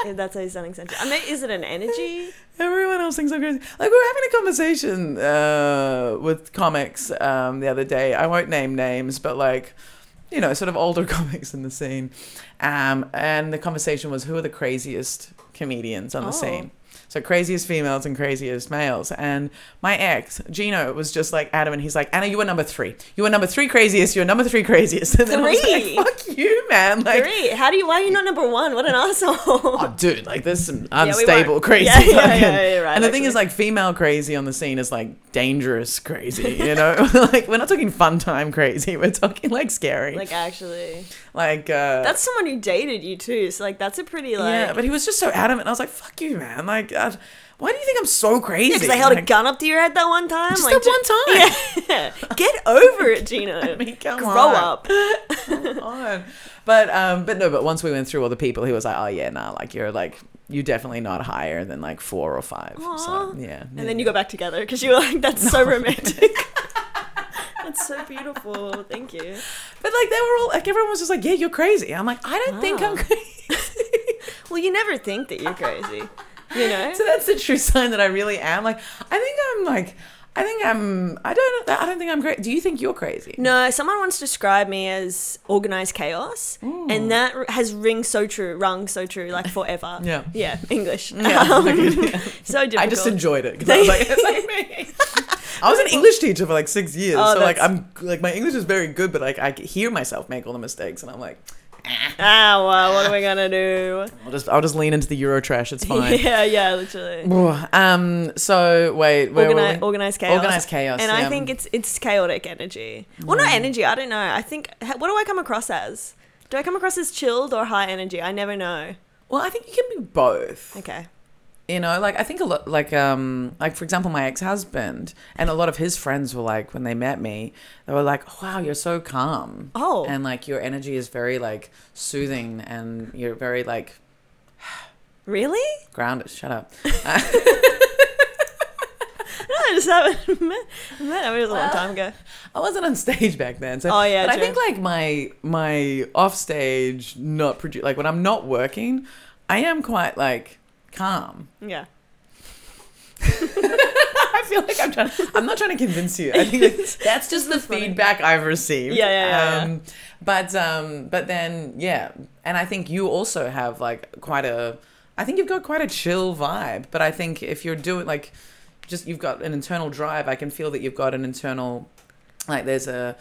if that's how you're starting a sentence. I mean, is it an energy? Everyone else thinks I'm crazy. Like we were having a conversation uh, with comics um, the other day. I won't name names, but like, you know, sort of older comics in the scene. Um, and the conversation was, who are the craziest comedians on the Oh. scene? So craziest females and craziest males. And my ex, Gino, was just like adamant. He's like, Anna, you were number three. You were number three craziest. You were number three craziest. And then I was Three? like, fuck you, man. Like, Great. How do you? Why are you not number one? What an asshole. oh, dude, like there's some unstable weren't. crazy. Yeah, yeah, yeah, yeah, right, and the thing is, like, female crazy on the scene is like dangerous crazy. You know, like we're not talking fun time crazy. We're talking like scary. like actually, like uh, that's someone who dated you too. So like that's a pretty like. yeah. But he was just so adamant. I was like, fuck you, man. Like, uh, why do you think I'm so crazy? because they held a gun up to your head that one time. Just like, that one time. Yeah. Get over it, Gina. I mean, Grow on. up. Come on. But um, but no. But once we went through all the people, he was like, oh yeah, nah. Like you're like you're definitely not higher than like four or five. So yeah. And then you go back together because you were like, that's so romantic. That's so beautiful. Thank you. But like they were all like everyone was just like, yeah, you're crazy. I'm like, I don't think I'm crazy. Well, you never think that you're crazy. You know? so that's the true sign that I really am. Like I think I'm like I think I'm I don't I don't think I'm crazy. Do you think you're crazy? No, someone once described me as organized chaos, and that has ring so true, rung so true, like forever. Yeah. yeah, English. Yeah. Um, so difficult. I just enjoyed it because I was like, it's like me. I was an English teacher for like six years, Oh, so like I'm like my English is very good, but like I hear myself make all the mistakes, and I'm like, Ah, well, what are we gonna do? I'll just I'll just lean into the Euro trash. It's fine. yeah, yeah, literally. um. So wait, where were Organi- we? organized chaos. Organized chaos, And yeah. I think it's it's chaotic energy. Well, not energy. I don't know. I think what do I come across as? Do I come across as chilled or high energy? I never know. Well, I think you can be both. Okay. You know, like I think a lot, like um, like for example, my ex husband and a lot of his friends were like when they met me, they were like, "Wow, you're so calm." Oh. and like your energy is very like soothing, and you're very like Really? grounded. Shut up. No, I just haven't met. met him. It was a long time ago. I wasn't on stage back then, so Oh, yeah, But I think like my my off stage not produ- like when I'm not working, I am quite like calm. Yeah. I feel like I'm trying. I'm not trying to convince you. I think that- that's just the feedback I've received. Yeah, yeah, yeah, yeah. Um, but um, but then yeah, and I think you also have like quite a. I think you've got quite a chill vibe. But I think if you're doing like, just you've got an internal drive. I can feel that you've got an internal, like there's a.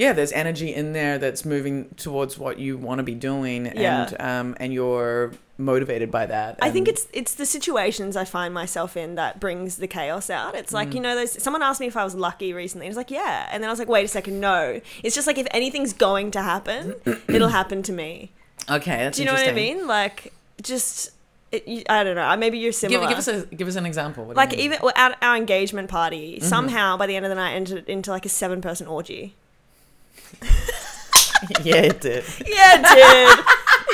Yeah, there's energy in there that's moving towards what you want to be doing, Yeah. and um, and you're motivated by that. I think it's it's the situations I find myself in that brings the chaos out. It's Mm. like you know, those someone asked me if I was lucky recently. and I was like, yeah, and then I was like, wait a second, no. It's just like if anything's going to happen, it'll happen to me. okay. That's Do you know what I mean? Like just, it, you, I don't know. Maybe you're Give, similar. give us a give us an example. What like even well, at our engagement party, Mm-hmm. somehow by the end of the night entered into like a seven person orgy. yeah, it did. Yeah, it did.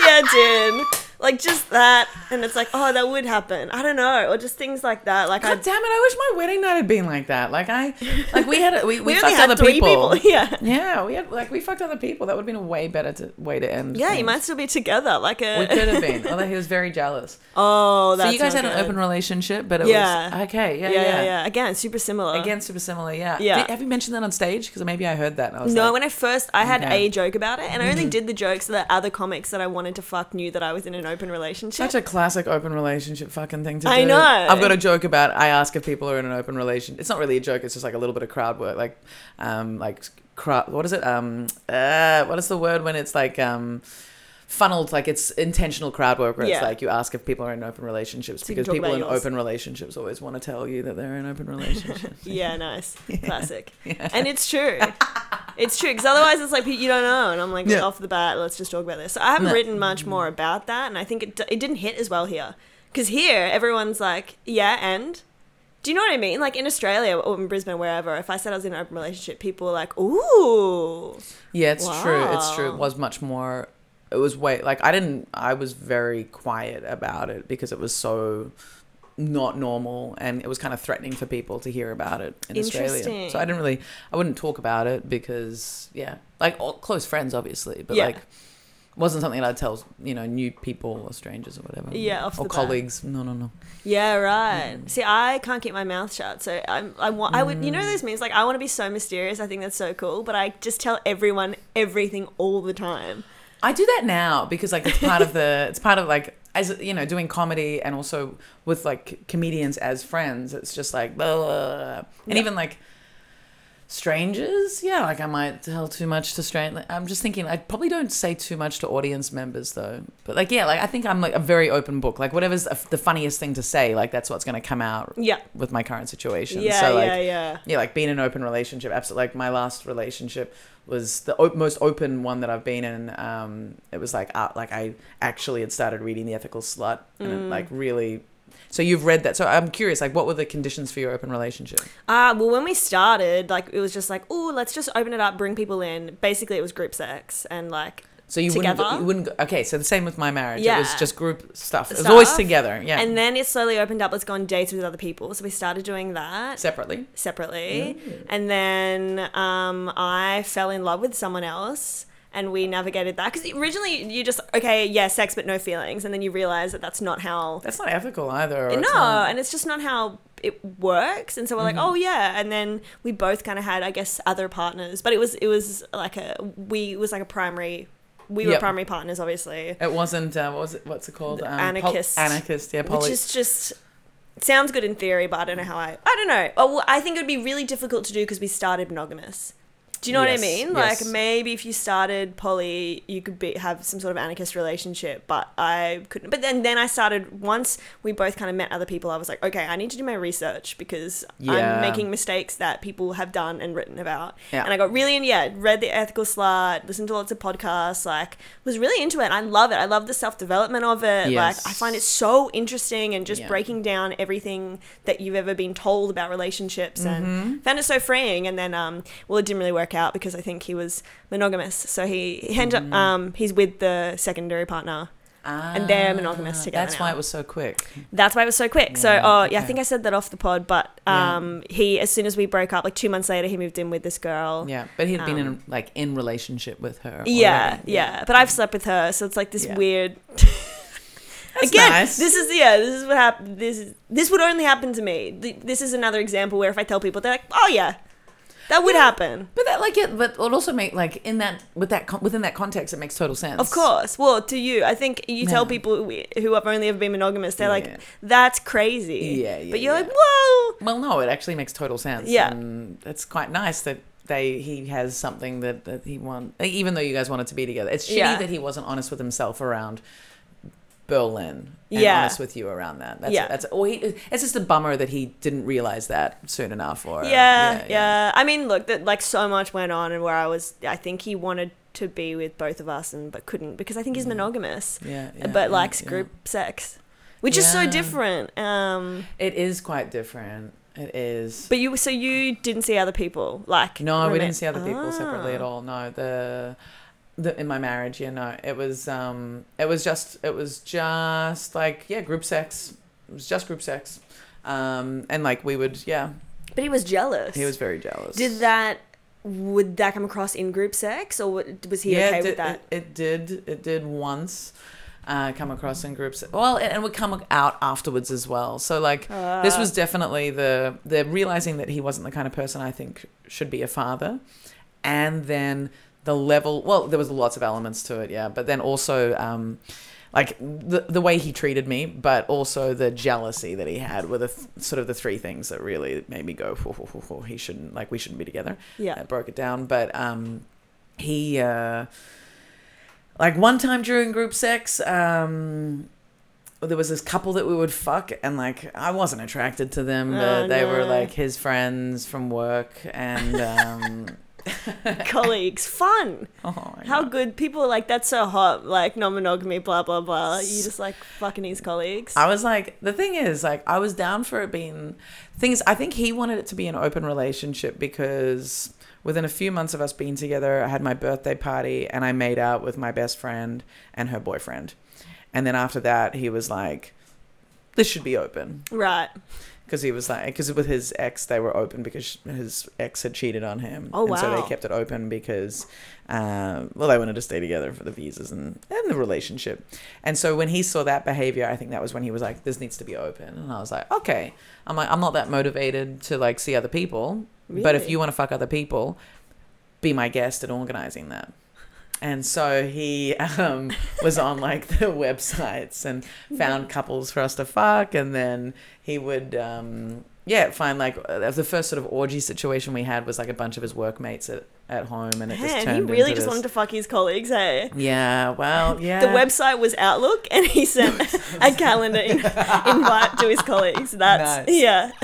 yeah, it did. Like just that, and it's like, oh, that would happen. I don't know, or just things like that. Like God damn it! I wish my wedding night had been like that. Like I, like we had we, we, we, fucked other people. people. Yeah, Yeah, we had like we fucked other people. That would have been a way better to, way to end. yeah. You might still be together. Like a. We could have been. Although he was very jealous. Oh, that's so you guys had an open relationship, but it Yeah. was okay. Yeah, Yeah, yeah, yeah, yeah. Again, super similar. Again, super similar. Yeah. Yeah. Did- have you mentioned that on stage? Because maybe I heard that. I was No, like, when I first, I had Okay. Mm-hmm. a joke about it, and I only did the joke so that other comics that I wanted to fuck knew that I was in an open relationship. Such a classic open relationship fucking thing to do. I know. I've got a joke about. I ask if people are in an open relationship. It's not really a joke. It's just like a little bit of crowd work, like, um, like crowd. What is it? Um, uh, what is the word when it's like um, funneled? Like it's intentional crowd work, where Yeah. it's like you ask if people are in open relationships So because people in yours. open relationships always want to tell you that they're in open relationships. yeah, nice, classic, and it's true. It's true because otherwise it's like you don't know, and I'm like Yeah. off the bat, let's just talk about this. So I haven't No. written much more about that, and I think it it didn't hit as well here because here everyone's like, yeah, and. Do you know what I mean? Like in Australia or in Brisbane, wherever, if I said I was in an open relationship, people were like, "Ooh, Yeah, it's true. It's true. It was much more. It was way like I didn't. I was very quiet about it because it was so not normal and it was kind of threatening for people to hear about it in Australia. So I didn't really. I wouldn't talk about it because yeah, like all, close friends obviously, but Yeah. like wasn't something that I'd tell you know new people or strangers or whatever. Yeah, or the bat. colleagues. No, no, no. Yeah, right. Mm. See, I can't keep my mouth shut, so I'm. I want. I would. You know mm. those memes like I want to be so mysterious. I think that's so cool, but I just tell everyone everything all the time. I do that now because like it's part of the it's part of like as you know, doing comedy and also with like comedians as friends, it's just like, blah, blah, blah. and Yeah. even like strangers, yeah, like I might tell too much to strangers. I'm just thinking, I probably don't say too much to audience members though. But like, yeah, like I think I'm like a very open book. Like whatever's the funniest thing to say, like that's what's going to come out Yeah. with my current situation. Yeah, so like, yeah, yeah. yeah, like being in an open relationship. Absolutely. Like my last relationship was the o- most open one that I've been in. Um, it was like uh, like I actually had started reading the Ethical Slut, and it, Mm. like really. So you've read that. So I'm curious, like, what were the conditions for your open relationship? Uh, well, when we started, like, it was just like, oh, let's just open it up, bring people in. Basically, it was group sex and like, So you wouldn't, you wouldn't. Go, okay, so the same with my marriage. Yeah. It was just group stuff. It was always together. Yeah, and then it slowly opened up. Let's go on dates with other people. So we started doing that separately. separately, Mm. and then um, I fell in love with someone else. And we navigated that because originally you just okay, yeah, sex but no feelings, and then you realize that that's not how That's not ethical either. or it's no, not- and it's just not how it works. And so we're like, Mm-hmm. oh yeah, and then we both kind of had, I guess, other partners, but it was it was like a we it was like a primary. We were primary partners, obviously, It wasn't. Uh, what was it? What's it called? Pol- anarchist. anarchist. Yeah, poly- which is just sounds good in theory, but I don't know how I. I don't know. Oh, well, I think it would be really difficult to do because we started monogamous. Do you know Yes, what I mean? yes. Like maybe if you started poly, you could be have some sort of anarchist relationship, but I couldn't. But then then I started once we both kind of met other people. I was like, okay, I need to do my research because Yeah. I'm making mistakes that people have done and written about. Yeah. And I got really in. Yeah, read the Ethical Slut, listened to lots of podcasts. Like was really into it. I love it. I love the self development of it. Yes. Like I find it so interesting and just Yeah. breaking down everything that you've ever been told about relationships Mm-hmm. and found it so freeing and then um well it didn't really work out because I think he was monogamous so he, he ended up um he's with the secondary partner and they're monogamous Ah, together That's why it was so quick. that's why it was so quick so oh yeah I think I said that off the pod but Yeah. um he as soon as we broke up like two months later he moved in with this girl Yeah, but he'd been in Um, like in relationship with her. yeah, already. yeah but I've slept with her so it's like this Yeah. weird That's Again, nice. this is yeah, this is what happened. This is this would only happen to me. This is another example where if I tell people, they're like, "Oh yeah, that would Yeah. happen." But that like it, but it also make like in that with that within that context, it makes total sense. Of course. Well, to you, I think you tell people who who have only ever been monogamous, they're Yeah. like, "That's crazy." Yeah, yeah, But you're yeah. like, "Whoa." Well, no, it actually makes total sense. Yeah. and it's quite nice that they he has something that that he want. Even though you guys wanted to be together, it's shitty Yeah. that he wasn't honest with himself around Berlin. And Yeah. honest with you around that. That's, Yeah. that's or he. It's just a bummer that he didn't realize that soon enough. Or Yeah, yeah, I mean, look, that like so much went on, and where I was, I think he wanted to be with both of us, and but couldn't because I think he's monogamous, yeah, Mm. yeah, but yeah, likes yeah. group sex, which is so different. Um, It is quite different. It is. but you, so you didn't see other people, like No, we didn't see other people separately at Ah. all. No, the, the in my marriage, you know, it was um, it was just it was just like yeah, group sex. It was just group sex, um, and like we would yeah, But he was jealous. he was very jealous. Did that? Would that come across in group sex, or was he yeah, okay did, with that? It, it did. It did once. Uh, come across in groups. Well, and it would come out afterwards as well. So like this Ah. was definitely the the realizing that he wasn't the kind of person I think should be a father, and then the level. Well, there was lots of elements to it, yeah, but then also um, like the the way he treated me, but also the jealousy that he had were the th- sort of the three things that really made me go, "Whoa, whoa, whoa, he shouldn't like we shouldn't be together. yeah. That broke it down, but um, he uh, like one time during group sex, um, there was this couple that we would fuck, and like I wasn't attracted to them, but Oh, they were like his friends from work, and um, Colleagues, fun. oh, How good people are like that's so hot. Like non-monogamy, blah blah blah. You just like fucking his colleagues. I was like, the thing is, like, I was down for it being things. I think he wanted it to be an open relationship because within a few months of us being together, I had my birthday party and I made out with my best friend and her boyfriend. And then after that, he was like, this should be open. right. Because he was like, because with his ex, they were open because his ex had cheated on him. Oh, And so they kept it open because, um, well, they wanted to stay together for the visas and, and the relationship. And so when he saw that behavior, I think that was when he was like, this needs to be open. And I was like, okay. I'm like, I'm not that motivated to like see other people. But if you want to fuck other people, be my guest at organizing that. And so he um, was on like the websites and found couples for us to fuck, and then he would, um, yeah, find like uh, the first sort of orgy situation we had was like a bunch of his workmates at, at home, and it just turned he really just this- wanted to fuck his colleagues, hey? Yeah, well, yeah. The website was Outlook, and he sent a calendar in- invite to his colleagues. That's Nice. yeah.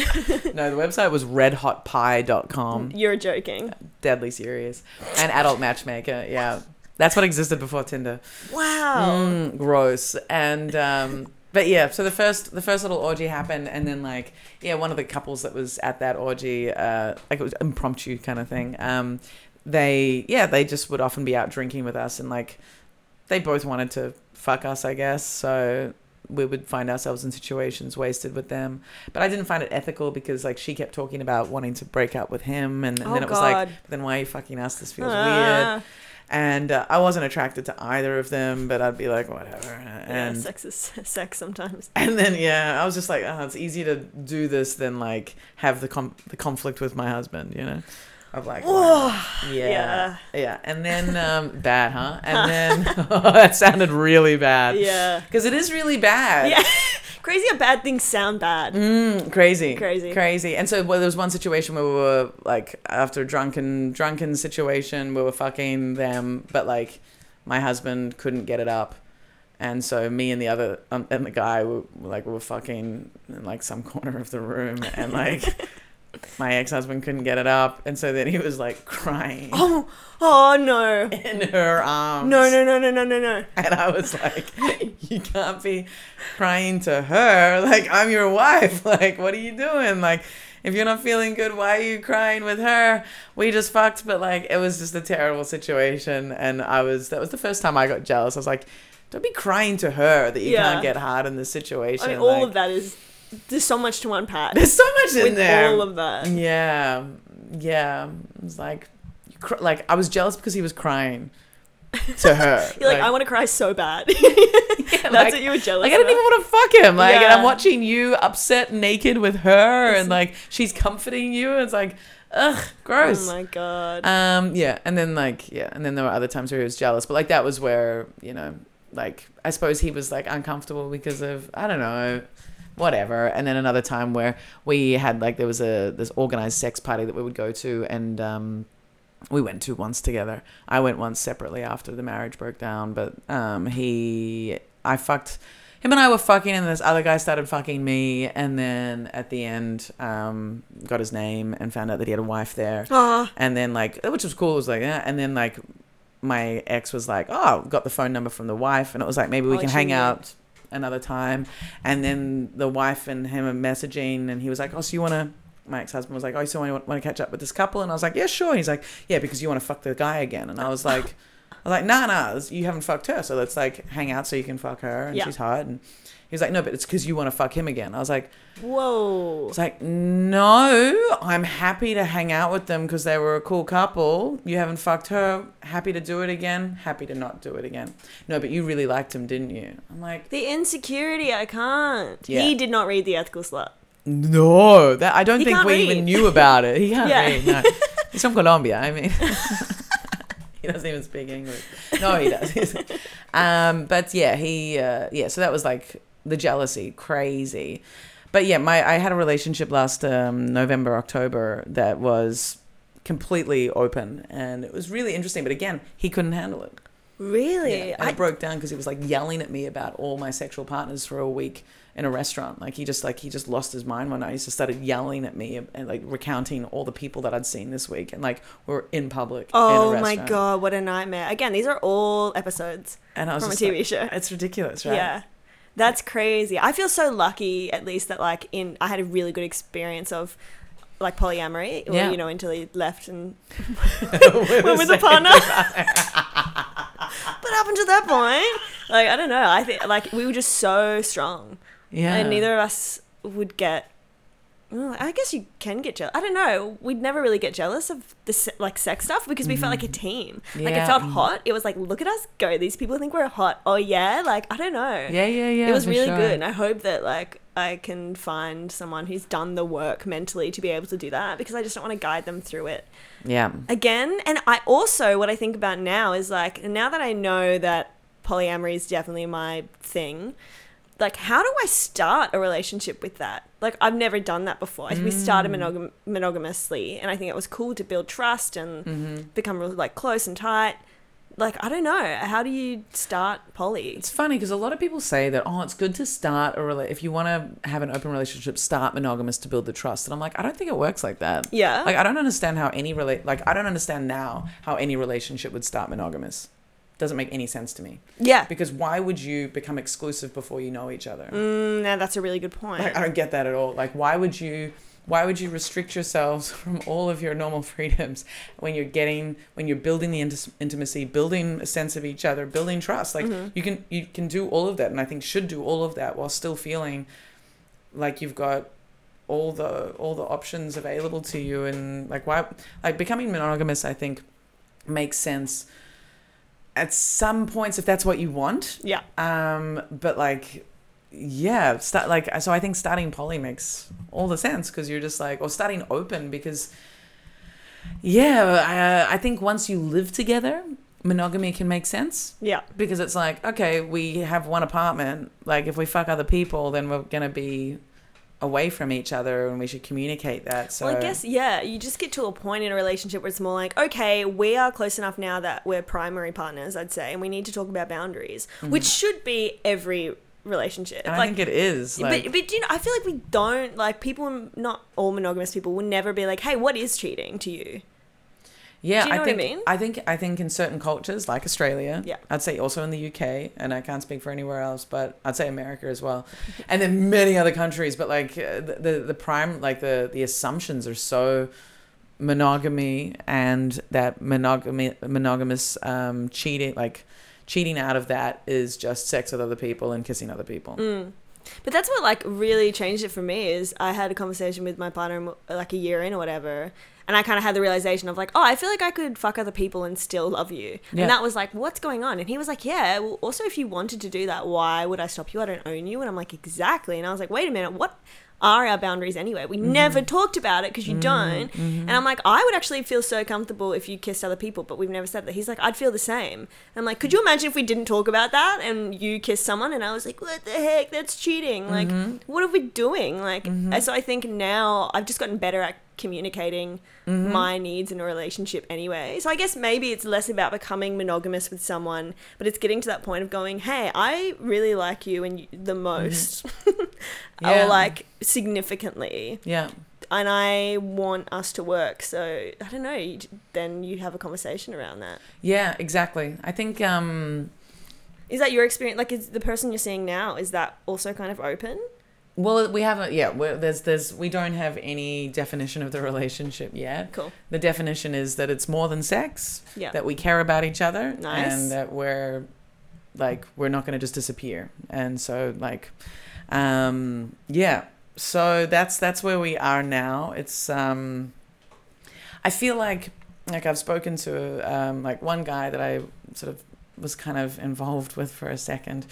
No, the website was redhotpie.com. You're joking. Deadly serious. And adult matchmaker, yeah. That's what existed before Tinder. Wow. Mm, gross. And um but yeah, so the first the first little orgy happened and then like yeah, one of the couples that was at that orgy, uh like it was impromptu kind of thing. Um they yeah, they just would often be out drinking with us and like they both wanted to fuck us, I guess. So we would find ourselves in situations wasted with them. But I didn't find it ethical because like she kept talking about wanting to break up with him and, and Oh, then it was like then why are you fucking us? This feels weird Ah. And uh, I wasn't attracted to either of them, but I'd be like, whatever. Yeah, sex is sex sometimes. and then yeah, I was just like, oh, it's easier to do this than like have the com- the conflict with my husband, you know. Of like, yeah, Yeah. yeah, and then um, bad, huh? And then that sounded really bad. Yeah. because it is really bad. Yeah. Crazy how bad things sound bad. Mm, crazy, Crazy. crazy. And so well, there was one situation where we were like after a drunken drunken situation, we were fucking them, but like my husband couldn't get it up, and so me and the other um, and the guy were like we were fucking in like some corner of the room, and like my ex husband couldn't get it up, and so then he was like crying Oh, oh no. in her arms. No, no, no, no, no, no, no. And I was like, you can't be crying to her. Like, I'm your wife. Like, what are you doing? Like, if you're not feeling good, why are you crying with her? We just fucked, but like, it was just a terrible situation. And I was, that was the first time I got jealous. I was like, don't be crying to her that you Yeah. can't get hard in this situation. I mean, all of that is there's so much to unpack There's so much in there. all of that. yeah. Yeah. It was like, you cr- like, I was jealous because he was crying to her. You're like, I want to cry so bad. That's like- what you were jealous. Like I didn't even want to fuck him. Like and I'm watching you upset naked with her and like she's comforting you. And It's like, ugh, gross. Oh my god. um, yeah, and then like yeah, and then there were other times where he was jealous, but like that was where you know, like I suppose he was like uncomfortable because of I don't know, whatever. And then another time where we had like there was a this organized sex party that we would go to, and um, we went to once together. I went once separately after the marriage broke down, but um, he, I fucked. Him and I were fucking, and this other guy started fucking me, and then at the end, um, got his name and found out that he had a wife there Ah, and then like which was cool it was like yeah and then like my ex was like oh got the phone number from the wife and it was like maybe we Oh, can hang out another time. And then the wife and him are messaging and he was like oh so you want to my ex-husband was like oh so you want to catch up with this couple? And i was like yeah sure. He's like yeah because you want to fuck the guy again. And i was like i was like nah nah you haven't fucked her so let's like hang out so you can fuck her. And Yeah. she's hot and he was like no but it's because you want to fuck him again i was like whoa. it's like, no, I'm happy to hang out with them because they were a cool couple. You haven't fucked her. Happy to do it again. Happy to not do it again. No, but you really liked him, didn't you? I'm like, The insecurity, I can't. Yeah. He did not read the ethical slut. no, that I don't He think we read. even knew about it. He can't Yeah. read. No. He's from Colombia. I mean, he doesn't even speak English. No, he does. um, but yeah, he uh, yeah. So that was like the jealousy, crazy. But yeah, my I had a relationship last um, November, October that was completely open, and it was really interesting. But again, he couldn't handle it. Really? Yeah, and I, broke down because he was like yelling at me about all my sexual partners for a week in a restaurant. Like he just like he just lost his mind one night. He just started yelling at me and like recounting all the people that I'd seen this week, and like we're in public. in a oh my god, what a nightmare. Again, these are all episodes And I was from a TV like, show. It's ridiculous, right? Yeah. That's crazy. I feel so lucky at least that like in I had a really good experience of like polyamory, or, Yeah. you know, until he left and went with a partner. but happened to that point? Like I don't know. I think like we were just so strong, Yeah. and neither of us would get Well, I guess you can get jealous. I don't know. We'd never really get jealous of the like sex stuff because we felt like a mm. team. Like it felt mm. hot. It was like, look at us go. These people think we're hot. Oh yeah. Like I don't know. Yeah, yeah, yeah. it was really sure. good, and I hope that like I can find someone who's done the work mentally to be able to do that because I just don't want to guide them through it Yeah. again. And I also what I think about now is like now that I know that polyamory is definitely my thing. Like, how do I start a relationship with that? Like, I've never done that before. We started Mm. monogam- monogamously, and I think it was cool to build trust and Mm-hmm. become really like close and tight. Like, I don't know. How do you start poly? It's funny because a lot of people say that oh, it's good to start a rela- if you want to have an open relationship, start monogamous to build the trust. And I'm like, I don't think it works like that. Yeah. Like I don't understand how any relate like I don't understand now how any relationship would start monogamous. Doesn't make any sense to me. yeah. Because why would you become exclusive before you know each other? Mm, now that's a really good point. Like I don't get that at all. Like why would you why would you restrict yourselves from all of your normal freedoms when you're getting when you're building the inti- intimacy, building a sense of each other, building trust? Like Mm-hmm. you can you can do all of that and I think should do all of that while still feeling like you've got all the all the options available to you and like why like becoming monogamous I think makes sense at some points if that's what you want yeah. um, but like, yeah, start like so. I think starting poly makes all the sense because you're just like, or starting open because, yeah, I, I think once you live together, monogamy can make sense Yeah. because it's like, okay, we have one apartment. Like, if we fuck other people, then we're gonna be away from each other, and we should communicate that. So Well, I guess yeah, you just get to a point in a relationship where it's more like, okay, we are close enough now that we're primary partners, I'd say, and we need to talk about boundaries, which should be every relationship. Mm-hmm. and I like, think it is. Like, but but you know, I feel like we don't like people. Not all monogamous people will never be like, hey, what is cheating to you? Yeah, Do you know I what I think mean? I think I think in certain cultures like Australia, Yeah. I'd say also in the UK, and I can't speak for anywhere else, but I'd say America as well, and then many other countries. But like uh, the the, the prime like the the assumptions are so monogamy and that monogamy monogamous um, cheating like cheating out of that is just sex with other people and kissing other people. Mm. But that's what like really changed it for me is I had a conversation with my partner like a year in or whatever, and I kind of had the realization of like, oh, I feel like I could fuck other people and still love you, Yeah. and that was like, what's going on? And he was like, yeah. Well, also, if you wanted to do that, why would I stop you? I don't own you. And I'm like, exactly. And I was like, wait a minute, what? Are our boundaries anyway? We mm-hmm. never talked about it because you mm-hmm. don't. Mm-hmm. And I'm like, I would actually feel so comfortable if you kissed other people, but we've never said that. He's like, I'd feel the same. And I'm like, could you imagine if we didn't talk about that and you kissed someone? And I was like, what the heck? That's cheating. Like, what are we doing? Like, and so I think now I've just gotten better at communicating my needs in a relationship anyway. So I guess maybe it's less about becoming monogamous with someone, but it's getting to that point of going, hey, I really like you and you, the most, Yeah. or like significantly, Yeah. and I want us to work. So I don't know. You, then you have a conversation around that. Yeah, exactly. I think um Is that your experience? Like, is the person you're seeing now is that also kind of open? Well, we haven't. Yeah, we're, there's there's we don't have any definition of the relationship yet. Cool. The definition is that it's more than sex. Yeah. That we care about each other. Nice. And that we're like we're not going to just disappear. And so like, um, yeah. So that's that's where we are now. It's um, I feel like like I've spoken to um like one guy that I sort of was kind of involved with for a second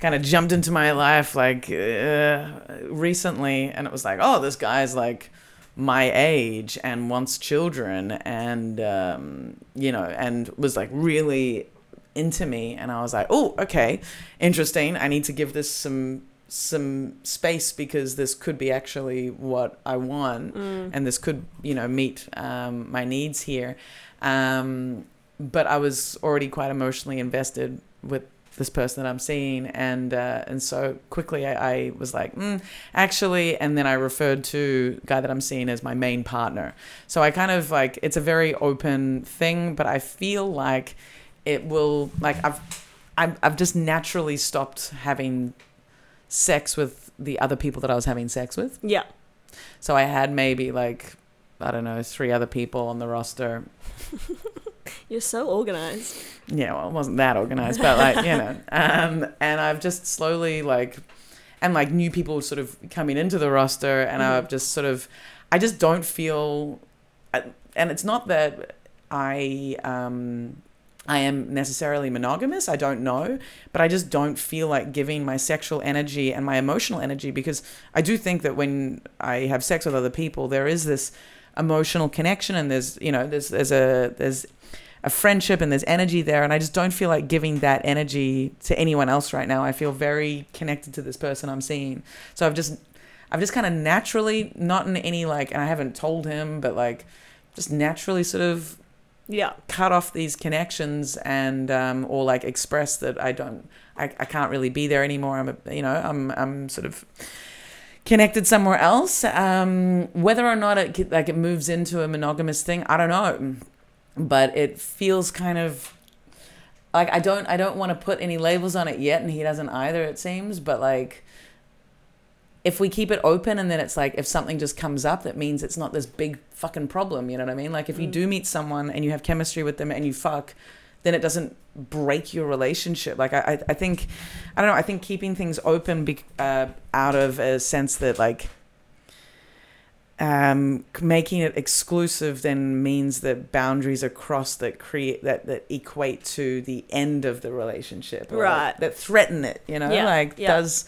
kind of jumped into my life like uh, recently and it was like oh this guy's like my age and wants children and um, you know and was like really into me and i was like oh okay interesting. I need to give this some some space because this could be actually what i want and this could you know meet um, my needs here. Um, but i was already quite emotionally invested with this person that I'm seeing, and uh, and so quickly I, I was like, mm, actually, and then I referred to guy that I'm seeing as my main partner. So I kind of like it's a very open thing, but I feel like it will like I've I've, I've just naturally stopped having sex with the other people that I was having sex with. Yeah. So I had maybe like I don't know three other people on the roster You're so organized. yeah, well, it wasn't that organized, but like, you know, um, and I've just slowly like, and like new people sort of coming into the roster, and Mhm. I've just sort of, I just don't feel, and it's not that I um I am necessarily monogamous. I don't know, but I just don't feel like giving my sexual energy and my emotional energy because I do think that when I have sex with other people, there is this emotional connection and there's you know there's there's a there's a friendship and there's energy there and I just don't feel like giving that energy to anyone else right now. I feel very connected to this person I'm seeing. So I've just I've just kind of naturally not in any like and I haven't told him but like just naturally sort of Yeah. cut off these connections and um, or like express that I don't I, I can't really be there anymore. I'm a, you know I'm I'm sort of connected somewhere else. Um, whether or not it like it moves into a monogamous thing, I don't know, but it feels kind of like I don't I don't want to put any labels on it yet, and he doesn't either. It seems, but like. If we keep it open and then it's like if something just comes up, that means it's not this big fucking problem. You know what I mean? Like if you Mm. do meet someone and you have chemistry with them and you fuck, then it doesn't break your relationship. Like I, I, I think, I don't know. I think keeping things open be, uh, out of a sense that like um, making it exclusive then means that boundaries are crossed that create that that equate to the end of the relationship, like, Right. that threaten it. You know, Yeah, like yeah. does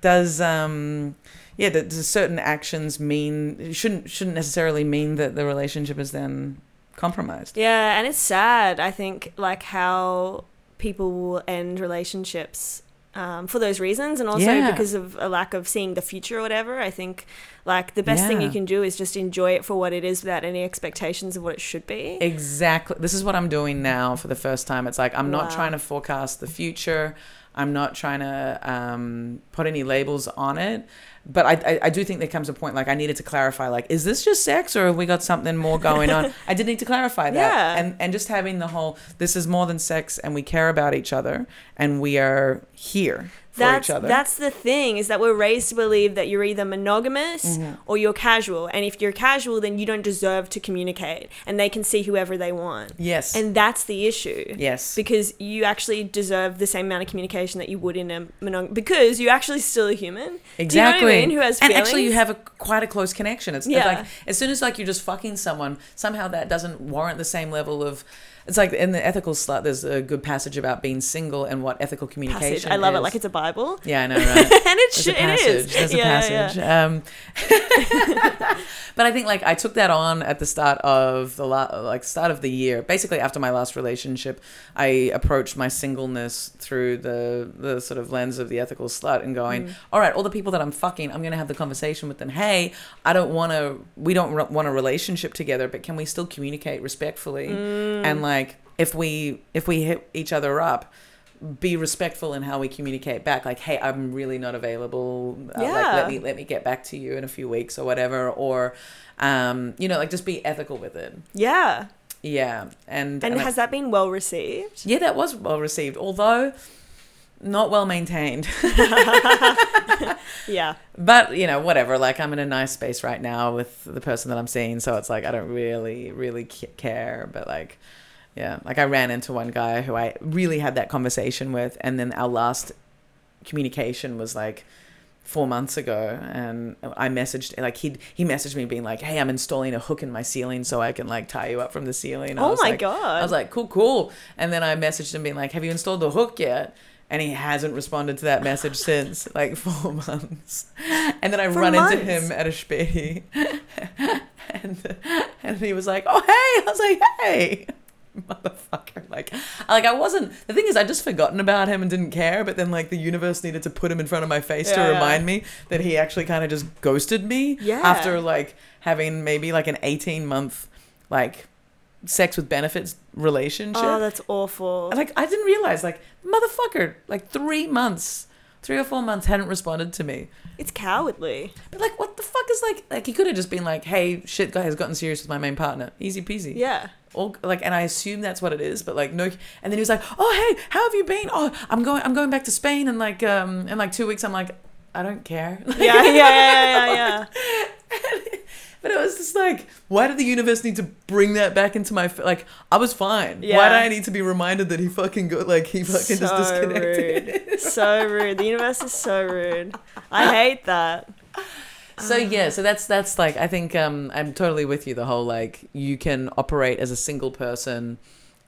does um yeah that does certain actions mean shouldn't shouldn't necessarily mean that the relationship is then compromised. Yeah, and it's sad, I think, like how people will end relationships um, for those reasons and also Yeah. because of a lack of seeing the future or whatever. I think like the best thing you can do is just enjoy it for what it is without any expectations of what it should be. Exactly. This is what I'm doing now for the first time. It's like I'm not trying to forecast the future. I'm not trying to um, put any labels on it. But I, I, I do think there comes a point like I needed to clarify like is this just sex or have we got something more going on? I did need to clarify that. Yeah. And and just having the whole this is more than sex and we care about each other and we are here that's each other. that's the thing is that we're raised to believe that you're either monogamous Mm-hmm. or you're casual and if you're casual then you don't deserve to communicate and they can see whoever they want yes. and that's the issue yes. because you actually deserve the same amount of communication that you would in a monog because you're actually still a human Exactly. You know I mean? Who has and actually, you have a quite a close connection. It's, it's Yeah. like as soon as like you're just fucking someone, somehow that doesn't warrant the same level of. It's like in the ethical slut. There's a good passage about being single and what ethical communication. passage. I love it. like it's a Bible. Yeah, I know, right? and it, There's sh- a it passage. is. There's a Yeah, yeah. Um, but I think like I took that on at the start of the la- like start of the year. Basically, after my last relationship, I approached my singleness through the the sort of lens of the ethical slut and going, Mm. all right, all the people that I'm fucking, I'm gonna have the conversation with them. Hey, I don't want to. We don't re- want a relationship together, but can we still communicate respectfully? Mm. And like, if we if we hit each other up be respectful in how we communicate back. Like hey i'm really not available. Uh, like Yeah. let me let me get back to you in a few weeks or whatever. Or um you know like just be ethical with it. Yeah. yeah. And And and I- has that been well received? yeah that was well received. Although not well maintained. Yeah. but you know whatever. Like i'm in a nice space right now with the person that i'm seeing. So it's like i don't really really care. But like yeah like i ran into one guy who i really had that conversation with and then our last communication was like four months ago and i messaged like he he messaged me being like hey i'm installing a hook in my ceiling so i can like tie you up from the ceiling I oh my like, god. I was like, cool, cool. And then I messaged him being like, have you installed the hook yet? And he hasn't responded to that message since like four months. And then I For run into him at a spee. and, and he was like, oh, hey. I was like, hey. Motherfucker. Like, like I wasn't. The thing is, I'd just forgotten about him and didn't care. But then, like, the universe needed to put him in front of my face to Yeah. remind me that he actually kind of just ghosted me Yeah. after like having maybe like an 18 month like sex with benefits relationship. oh, that's awful. Like I didn't realize like motherfucker like 3 months 3 or 4 months hadn't responded to me. It's cowardly. But like what the fuck is like like he could have just been like hey shit guy has gotten serious with my main partner. Easy peasy. Yeah. All, like and I assume that's what it is but like no and then he was like oh hey how have you been oh I'm going I'm going back to Spain in like um in like 2 weeks I'm like I don't care. Yeah, yeah, yeah, yeah, yeah. But it was just like, why did the universe need to bring that back into my f- like? I was fine. Yeah. Why Yeah. did I need to be reminded that he fucking got like he fucking just disconnected? rude. so rude. The universe is so rude. I hate that. So yeah, so that's that's like I think um, I'm totally with you. The whole like you can operate as a single person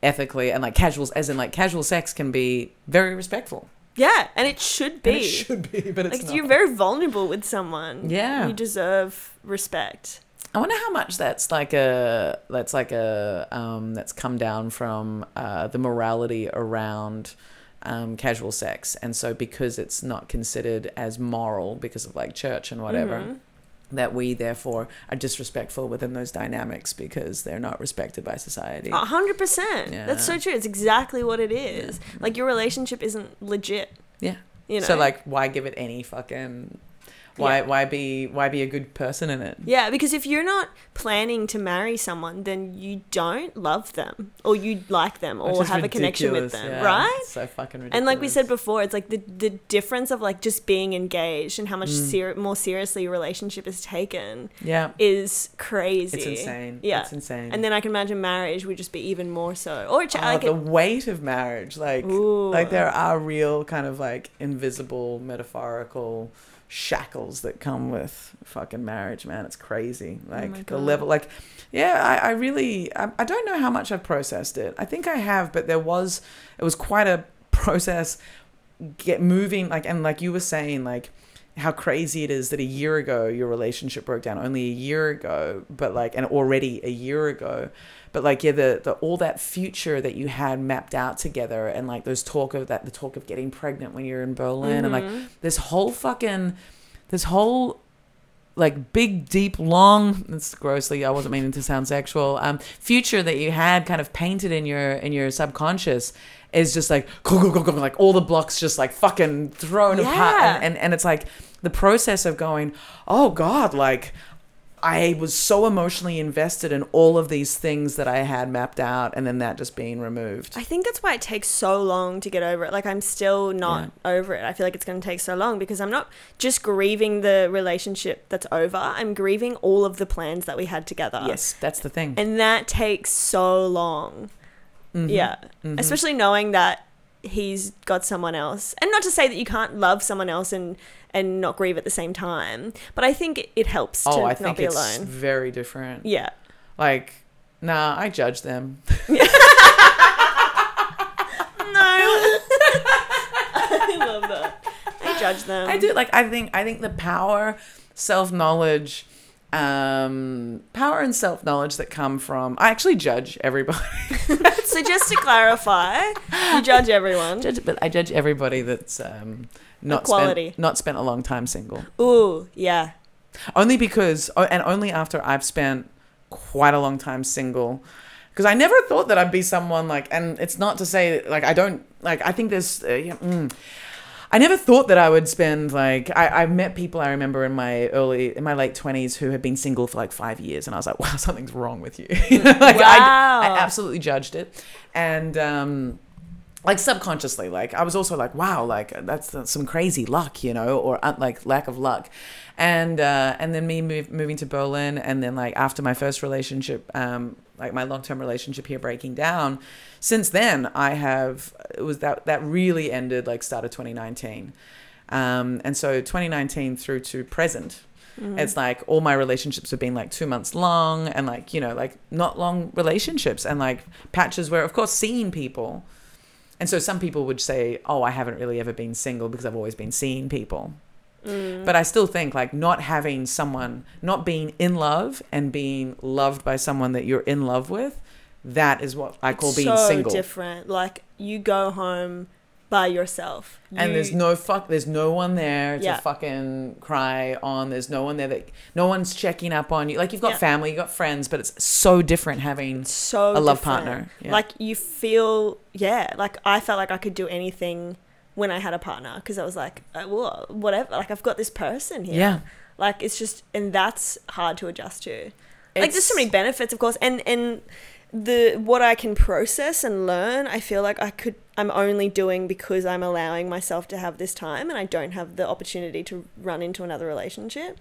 ethically and like casuals, as in like casual sex can be very respectful. Yeah, and it should And be. it should be, but it's like not. you're very vulnerable with someone. Yeah. You deserve respect. I wonder how much that's like a that's like a um, that's come down from uh, the morality around um, casual sex, and so because it's not considered as moral because of like church and whatever, Mhm. That we therefore are disrespectful within those dynamics because they're not respected by society. A hundred percent. That's so true. It's exactly what it is. Like your relationship isn't legit. Yeah. You know. So like, why give it any fucking? Why Yeah. why be why be a good person in it? Yeah, because if you're not planning to marry someone, then you don't love them or you like them or have a connection with them, yeah. right? It's so fucking ridiculous. And like we said before, it's like the the difference of like just being engaged and how much Mm. ser- more seriously your relationship is taken yeah, is crazy. it's insane. Yeah. it's insane. And then I can imagine marriage would just be even more so. Or ch- Oh, like the weight of marriage, like Ooh. like there are real kind of like invisible, metaphorical shackles that come with fucking marriage, man. It's crazy. Oh like Oh the level, like yeah, I, I really, I, I don't know how much I've processed it. I think I have, but there was, it was quite a process. Get moving, like and like you were saying, like how crazy it is that a year ago your relationship broke down only a year ago but like and already a year ago but like yeah the, the all that future that you had mapped out together and like those talk of that the talk of getting pregnant when you're in berlin and like Mhm. this whole fucking this whole like big deep long it's grossly i wasn't meaning to sound sexual um future that you had kind of painted in your in your subconscious is just like go, go, go, go, like all the blocks just like fucking thrown apart and, and and it's like the process of going oh god like I was so emotionally invested in all of these things that I had mapped out, and then that just being removed. I think that's why it takes so long to get over it. Like I'm still not over it. I feel like it's going to take so long because I'm not just grieving the relationship that's over. I'm grieving all of the plans that we had together. yes, that's the thing. And that takes so long. Mhm. Yeah. Mhm. Especially knowing that he's got someone else. And not to say that you can't love someone else and and not grieve at the same time, but I think it helps to Oh, I not think be it's alone. very different. Yeah. Like, nah, I judge them. No. I love that. I judge them. I do. Like, I think, I think the power, self knowledge, um, power and self knowledge that come from. I actually judge everybody. So just to clarify, you judge everyone. judge, but I judge everybody that's um, not Equality. spent, not spent a long time single. Ooh, yeah. Only because, oh, and only after I've spent quite a long time single. Because I never thought that I'd be someone like, and it's not to say like I don't like. I think there's, uh, yeah, mm, I never thought that I would spend like I, I met people I remember in my early in my late twenties who had been single for like five years, and I was like, wow, something's wrong with you. Like I, I absolutely judged it, and um, like subconsciously, like I was also like, wow, like that's, that's some crazy luck, you know, or uh, like lack of luck, and uh, and then me move, moving to Berlin, and then like after my first relationship, um, like my long term relationship here breaking down, since then I have it was that that really ended like start of 2019, um, and so 2019 through to present. Mm-hmm. It's like all my relationships have been like two months long and like, you know, like not long relationships and like patches where, of course, seeing people. And so some people would say, oh, I haven't really ever been single because I've always been seeing people. Mm. But I still think like not having someone, not being in love and being loved by someone that you're in love with, that is what I call It's being so single. different. Like you go home by yourself. and there's no fuck there's no one there to Yeah. fucking cry on there's no one there that no one's checking up on you like you've got Yeah. family you've got friends but it's so different having so a love different. partner, yeah. Like you feel, yeah. Like I felt like I could do anything when I had a partner because I was like, uh, well, whatever. Like I've got this person here. yeah Like it's just, and that's hard to adjust to. like there's so many benefits, of course, and and the what I can process and learn, I feel like I could. I'm only doing because I'm allowing myself to have this time, and I don't have the opportunity to run into another relationship.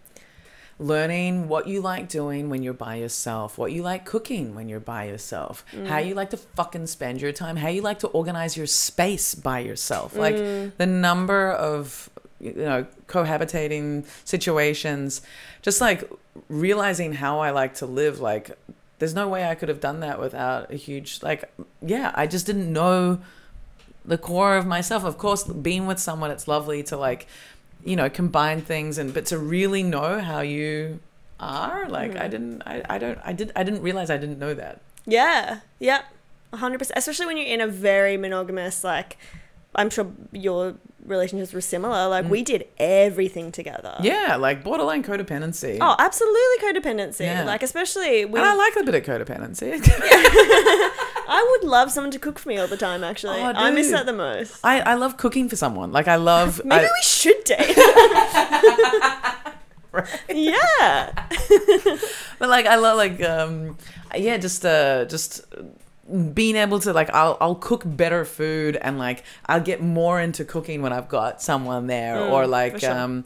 learning what you like doing when you're by yourself, what you like cooking when you're by yourself, how mm. you like to fucking spend your time, how you like to organize your space by yourself. Like mm. the number of you know cohabitating situations just like realizing how I like to live like there's no way I could have done that without a huge like yeah, I just didn't know the core of myself. Of course, being with someone, it's lovely to like, you know, combine things and but to really know how you are, like I mm. didn't, I, I don't, I did, I didn't realize I didn't know that. Yeah. Yep. 100%. Especially when you're in a very monogamous, like, I'm sure your relationships were similar. Like, we did everything together. Mm. Yeah, like borderline codependency. Oh, absolutely codependency. Yeah. Like, especially with. and I like a bit of codependency. I would love someone to cook for me all the time, actually. Oh, I miss that the most. I, I love cooking for someone. Like I love. Maybe I- we should date. yeah. but like I love like um yeah just uh just being able to like I'll I'll cook better food and like I'll get more into cooking when I've got someone there Mm, or like sure. um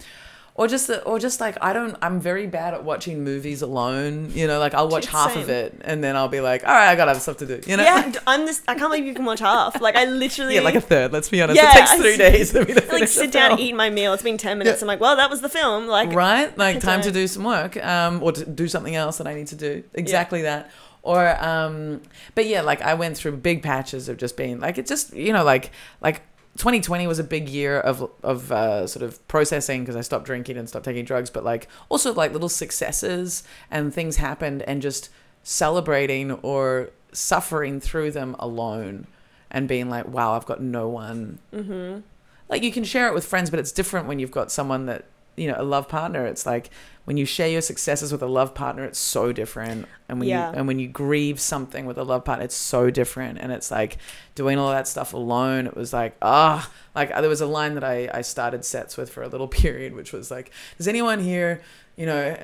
or just or just like I don't I'm very bad at watching movies alone you know like I'll watch half of it and then I'll be like all right I gotta have stuff to do you know Yeah, I'm this. I can't believe you can watch half. Like I literally, yeah like a third let's be honest Yeah, it takes three days me to like sit down, film. eat my meal. It's been ten minutes. I'm like, well, that was the film. Like, right like time to do some work um or to do something else that i need to do exactly that or um but yeah like i went through big patches of just being like it just you know like like 2020 was a big year of of uh, sort of processing because I stopped drinking and stopped taking drugs, but like also like little successes and things happened and just celebrating or suffering through them alone and being like, wow, I've got no one mm-hmm. like you can share it with friends but it's different when you've got someone that you know a love partner it's like when you share your successes with a love partner it's so different and when Yeah. you and when you grieve something with a love partner it's so different and it's like doing all that stuff alone it was like ah like there was a line that I, I started sets with for a little period which was like does anyone here you know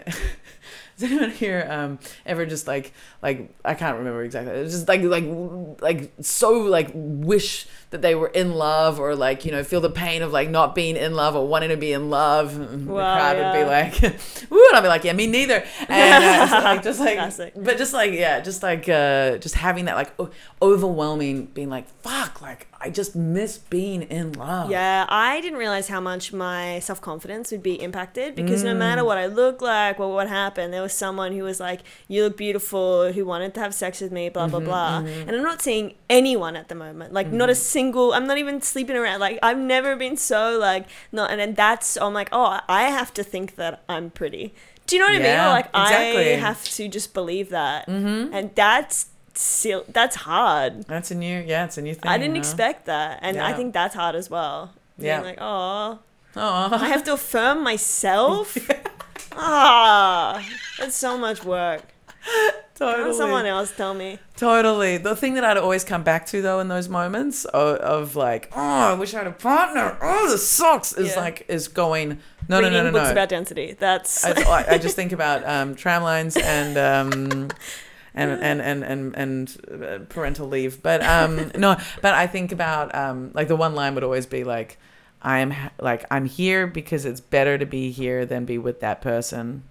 does anyone here um ever just like like I can't remember exactly. It was just like like like so like wish that they were in love or like you know feel the pain of like not being in love or wanting to be in love. And the crowd would be like, "Woo!" And I'd be like, "Yeah, me neither." And uh, so, like just like, Classic. but just like yeah, just like uh, just having that like o- overwhelming, being like, "Fuck!" Like I just miss being in love. Yeah, I didn't realize how much my self confidence would be impacted because no Mm. matter what I look like or what happened, there was someone who was like, "You look beautiful," who wanted to have sex with me, blah blah Mm-hmm, blah. And I'm not seeing anyone at the moment, like not a single. I'm not even sleeping around. Like I've never been so like not. And then that's I'm like, oh, I have to think that I'm pretty. Do you know what I mean? Or, like exactly. I have to just believe that, mm-hmm. and that's still that's hard. That's a new yeah, it's a new thing. I didn't huh? expect that, and I think that's hard as well. Being Yeah. like, oh, Oh, I have to affirm myself. ah, that's so much work. totally. Have someone else tell me. Totally. The thing that I'd always come back to though in those moments of, of like, oh, I wish I had a partner. Oh, this sucks. Is Yeah. like is going. No, no, Reading no, no, books no. about density. That's I, I- I just think about um, tram lines and um, and, and and and and uh, parental leave. But um, no, but I think about um, like the one line would always be like, I'm like I'm here because it's better to be here than be with that person,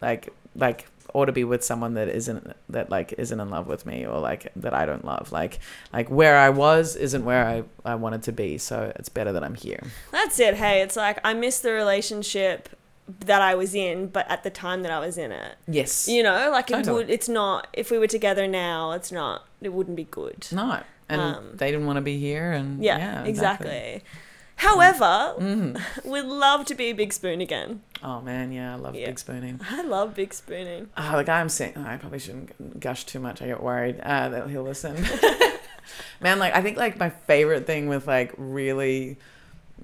like like or to be with someone that isn't that like isn't in love with me or like that I don't love. Like like where I was isn't where I I wanted to be. So it's better that I'm here. that's it. Hey, it's like I miss the relationship that I was in, but at the time that I was in it. Yes. You know, like it would. It's not. If we were together now, it's not. It wouldn't be good. No. And Um, they didn't want to be here and Yeah, yeah, exactly. However, Mm. we'd love to be a big spoon again. Oh man, yeah, I love Yeah. big spooning. I love big spooning. Oh, the guy I'm seeing, oh, I probably shouldn't gush too much. I get worried uh, that he'll listen. man, like I think like my favorite thing with like really,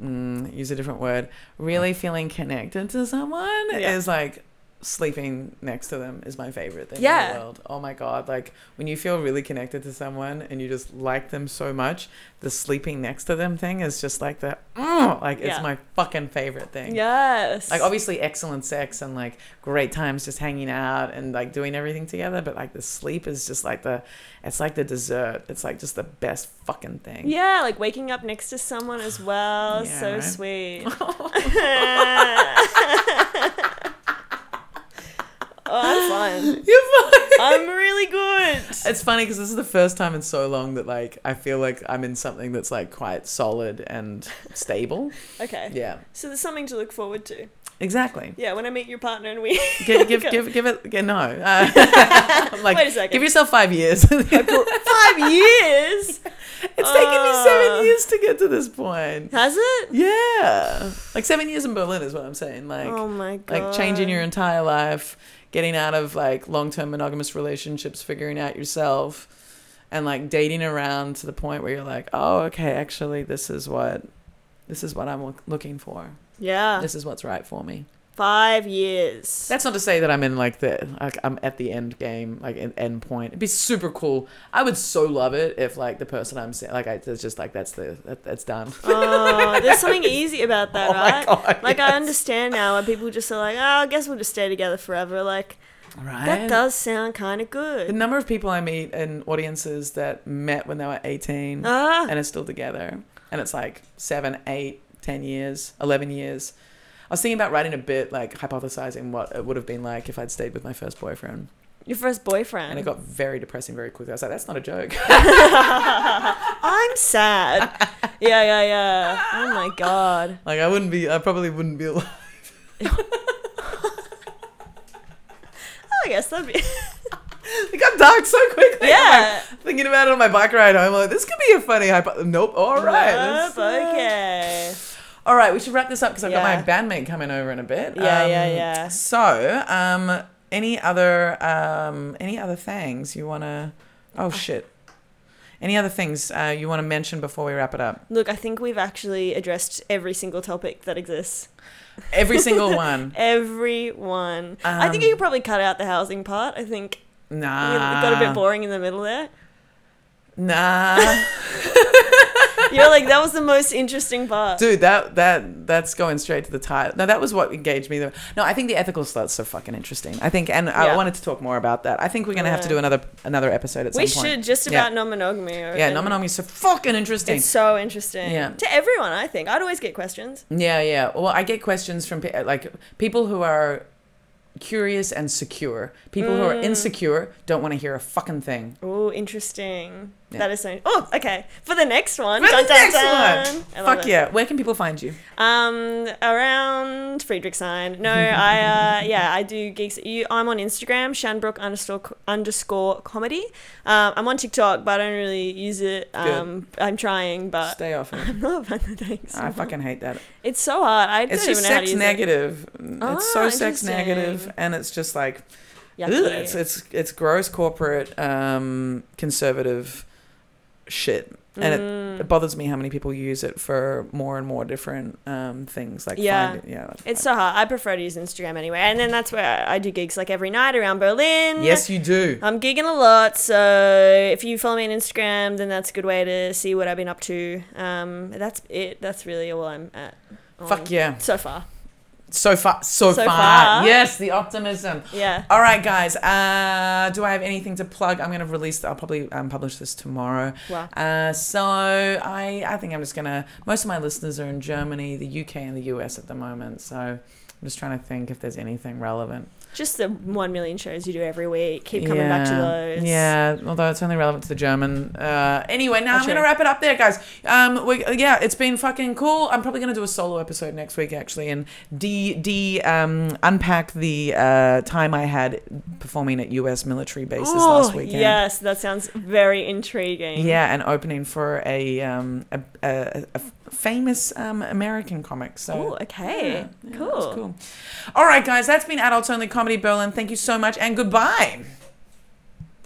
mm, use a different word, really feeling connected to someone Yeah. is like sleeping next to them is my favorite thing in Yeah. the world. Oh my god, like when you feel really connected to someone and you just like them so much, the sleeping next to them thing is just like the mm, like it's my fucking favorite thing. Yes. Like obviously excellent sex and like great times just hanging out and like doing everything together, but like the sleep is just like the it's like the dessert. It's like just the best fucking thing. Yeah, like waking up next to someone as well. Yeah, so right? sweet. Oh, I'm fine. You're fine. I'm really good. It's funny because this is the first time in so long that like I feel like I'm in something that's like quite solid and stable. Okay. Yeah, So there's something to look forward to. exactly. Yeah, when I meet your partner and we Give give give, give it. give- no, uh, I'm like Wait a second. give yourself five years. five years. It's taken me seven Uh. years to get to this point. Has it? Yeah, like seven years in Berlin is what I'm saying. Like oh my god. like changing your entire life, getting out of like long term monogamous relationships, figuring out yourself, and like dating around to the point where you're like, oh, okay, actually, this is what, this is what I'm looking for. Yeah. This is what's right for me. Five years. That's not to say that I'm in like the like I'm at the end game, like an end point. It'd be super cool. I would so love it if like the person I'm se- like I it's just like that's the that, that's done. Oh, there's something easy about that, Oh my right? God, like I understand now when people just are like, oh, I guess we'll just stay together forever. Like Right. that does sound kind of good. the good. number of people I meet in audiences that met when they were 18 Ah, and are still together, and it's like seven, eight, ten years, eleven years. I was thinking about writing a bit, like hypothesizing what it would have been like if I'd stayed with my first boyfriend, your first boyfriend. and it got very depressing very quickly. I was like, "That's not a joke." I'm sad. yeah, yeah, yeah. Oh my god. like I wouldn't be, I probably wouldn't be alive. Oh, I guess that'd be. It got dark so quickly. Yeah. like, thinking about it on my bike ride home, I'm like, this could be a funny hypo. Nope. All right. Nope, uh, okay. All right, we should wrap this up because I've Yeah. got my bandmate coming over in a bit. Yeah, yeah, Um, yeah. So, um, any other um, any other things you wanna? Oh shit. Any other things uh, you want to mention before we wrap it up? Look, I think we've actually addressed every single topic that exists. Every single one. Every one. I think Um, you could probably cut out the housing part. I think Nah. it got a bit boring in the middle there. Nah. You're like, that was the most interesting part. Dude, that that that's going straight to the title. No, that was what engaged me. Though. No, I think the ethical slut's so fucking interesting. I think, and I wanted to talk more about that. I think we're gonna have to do another another episode at some point. we should just Yeah. about non-monogamy. Yeah, reckon. non is so fucking interesting. It's so interesting. Yeah. To everyone, I think. I'd always get questions. Yeah, yeah. Well, I get questions from like people who are curious and secure. People who are Mm. insecure don't want to hear a fucking thing. Oh, interesting. Yeah. That is so. Oh, okay. For the next one. For the Dun, dun, next dun. one. Fuck it. yeah. Where can people find you? Um, around Friedrichshain. No, I uh, yeah, I do gigs. You, I'm on Instagram, Shanbrook underscore underscore comedy. Um, I'm on TikTok, but I don't really use it. Um, I'm trying, but Stay off it. I'm not thanks. I fucking hate that. It's so hard. I It's don't even know how to sex use negative. Ah, it's so sex negative, and it's just like it. ugh, Yucky. it's it's it's gross corporate um, conservative shit, and it, Mm. it bothers me how many people use it for more and more different um, things. Like Yeah. find yeah. It's so hard. I prefer to use Instagram anyway, and then that's where I do gigs like every night around Berlin. yes, you do. I'm gigging a lot, so if you follow me on Instagram, then that's a good way to see what I've been up to. Um, that's it. That's really all I'm at. Fuck yeah. So far, So far, so, So far. far. Yes, the optimism. yeah. All right, guys. Uh, do I have anything to plug? I'm going to release. I'll probably um, publish this tomorrow. Wow. Uh, so I, I think I'm just gonna. Most of my listeners are in Germany, the UK, and the US at the moment. So I'm just trying to think if there's anything relevant. Just the one million shows you do every week. Keep coming back to those. Yeah, although it's only relevant to the German. Uh, anyway, now I'm gonna wrap it up there, guys. Um, we, yeah, it's been fucking cool. I'm probably gonna do a solo episode next week actually, and de de um unpack the uh time I had performing at US military bases last weekend. Yes, that sounds very intriguing. Yeah, and opening for a um a, a, a famous um American comics. So Oh, okay. yeah, yeah, cool. that's cool. All right, guys, that's been Adults Only Comedy Berlin. Thank you so much, and goodbye.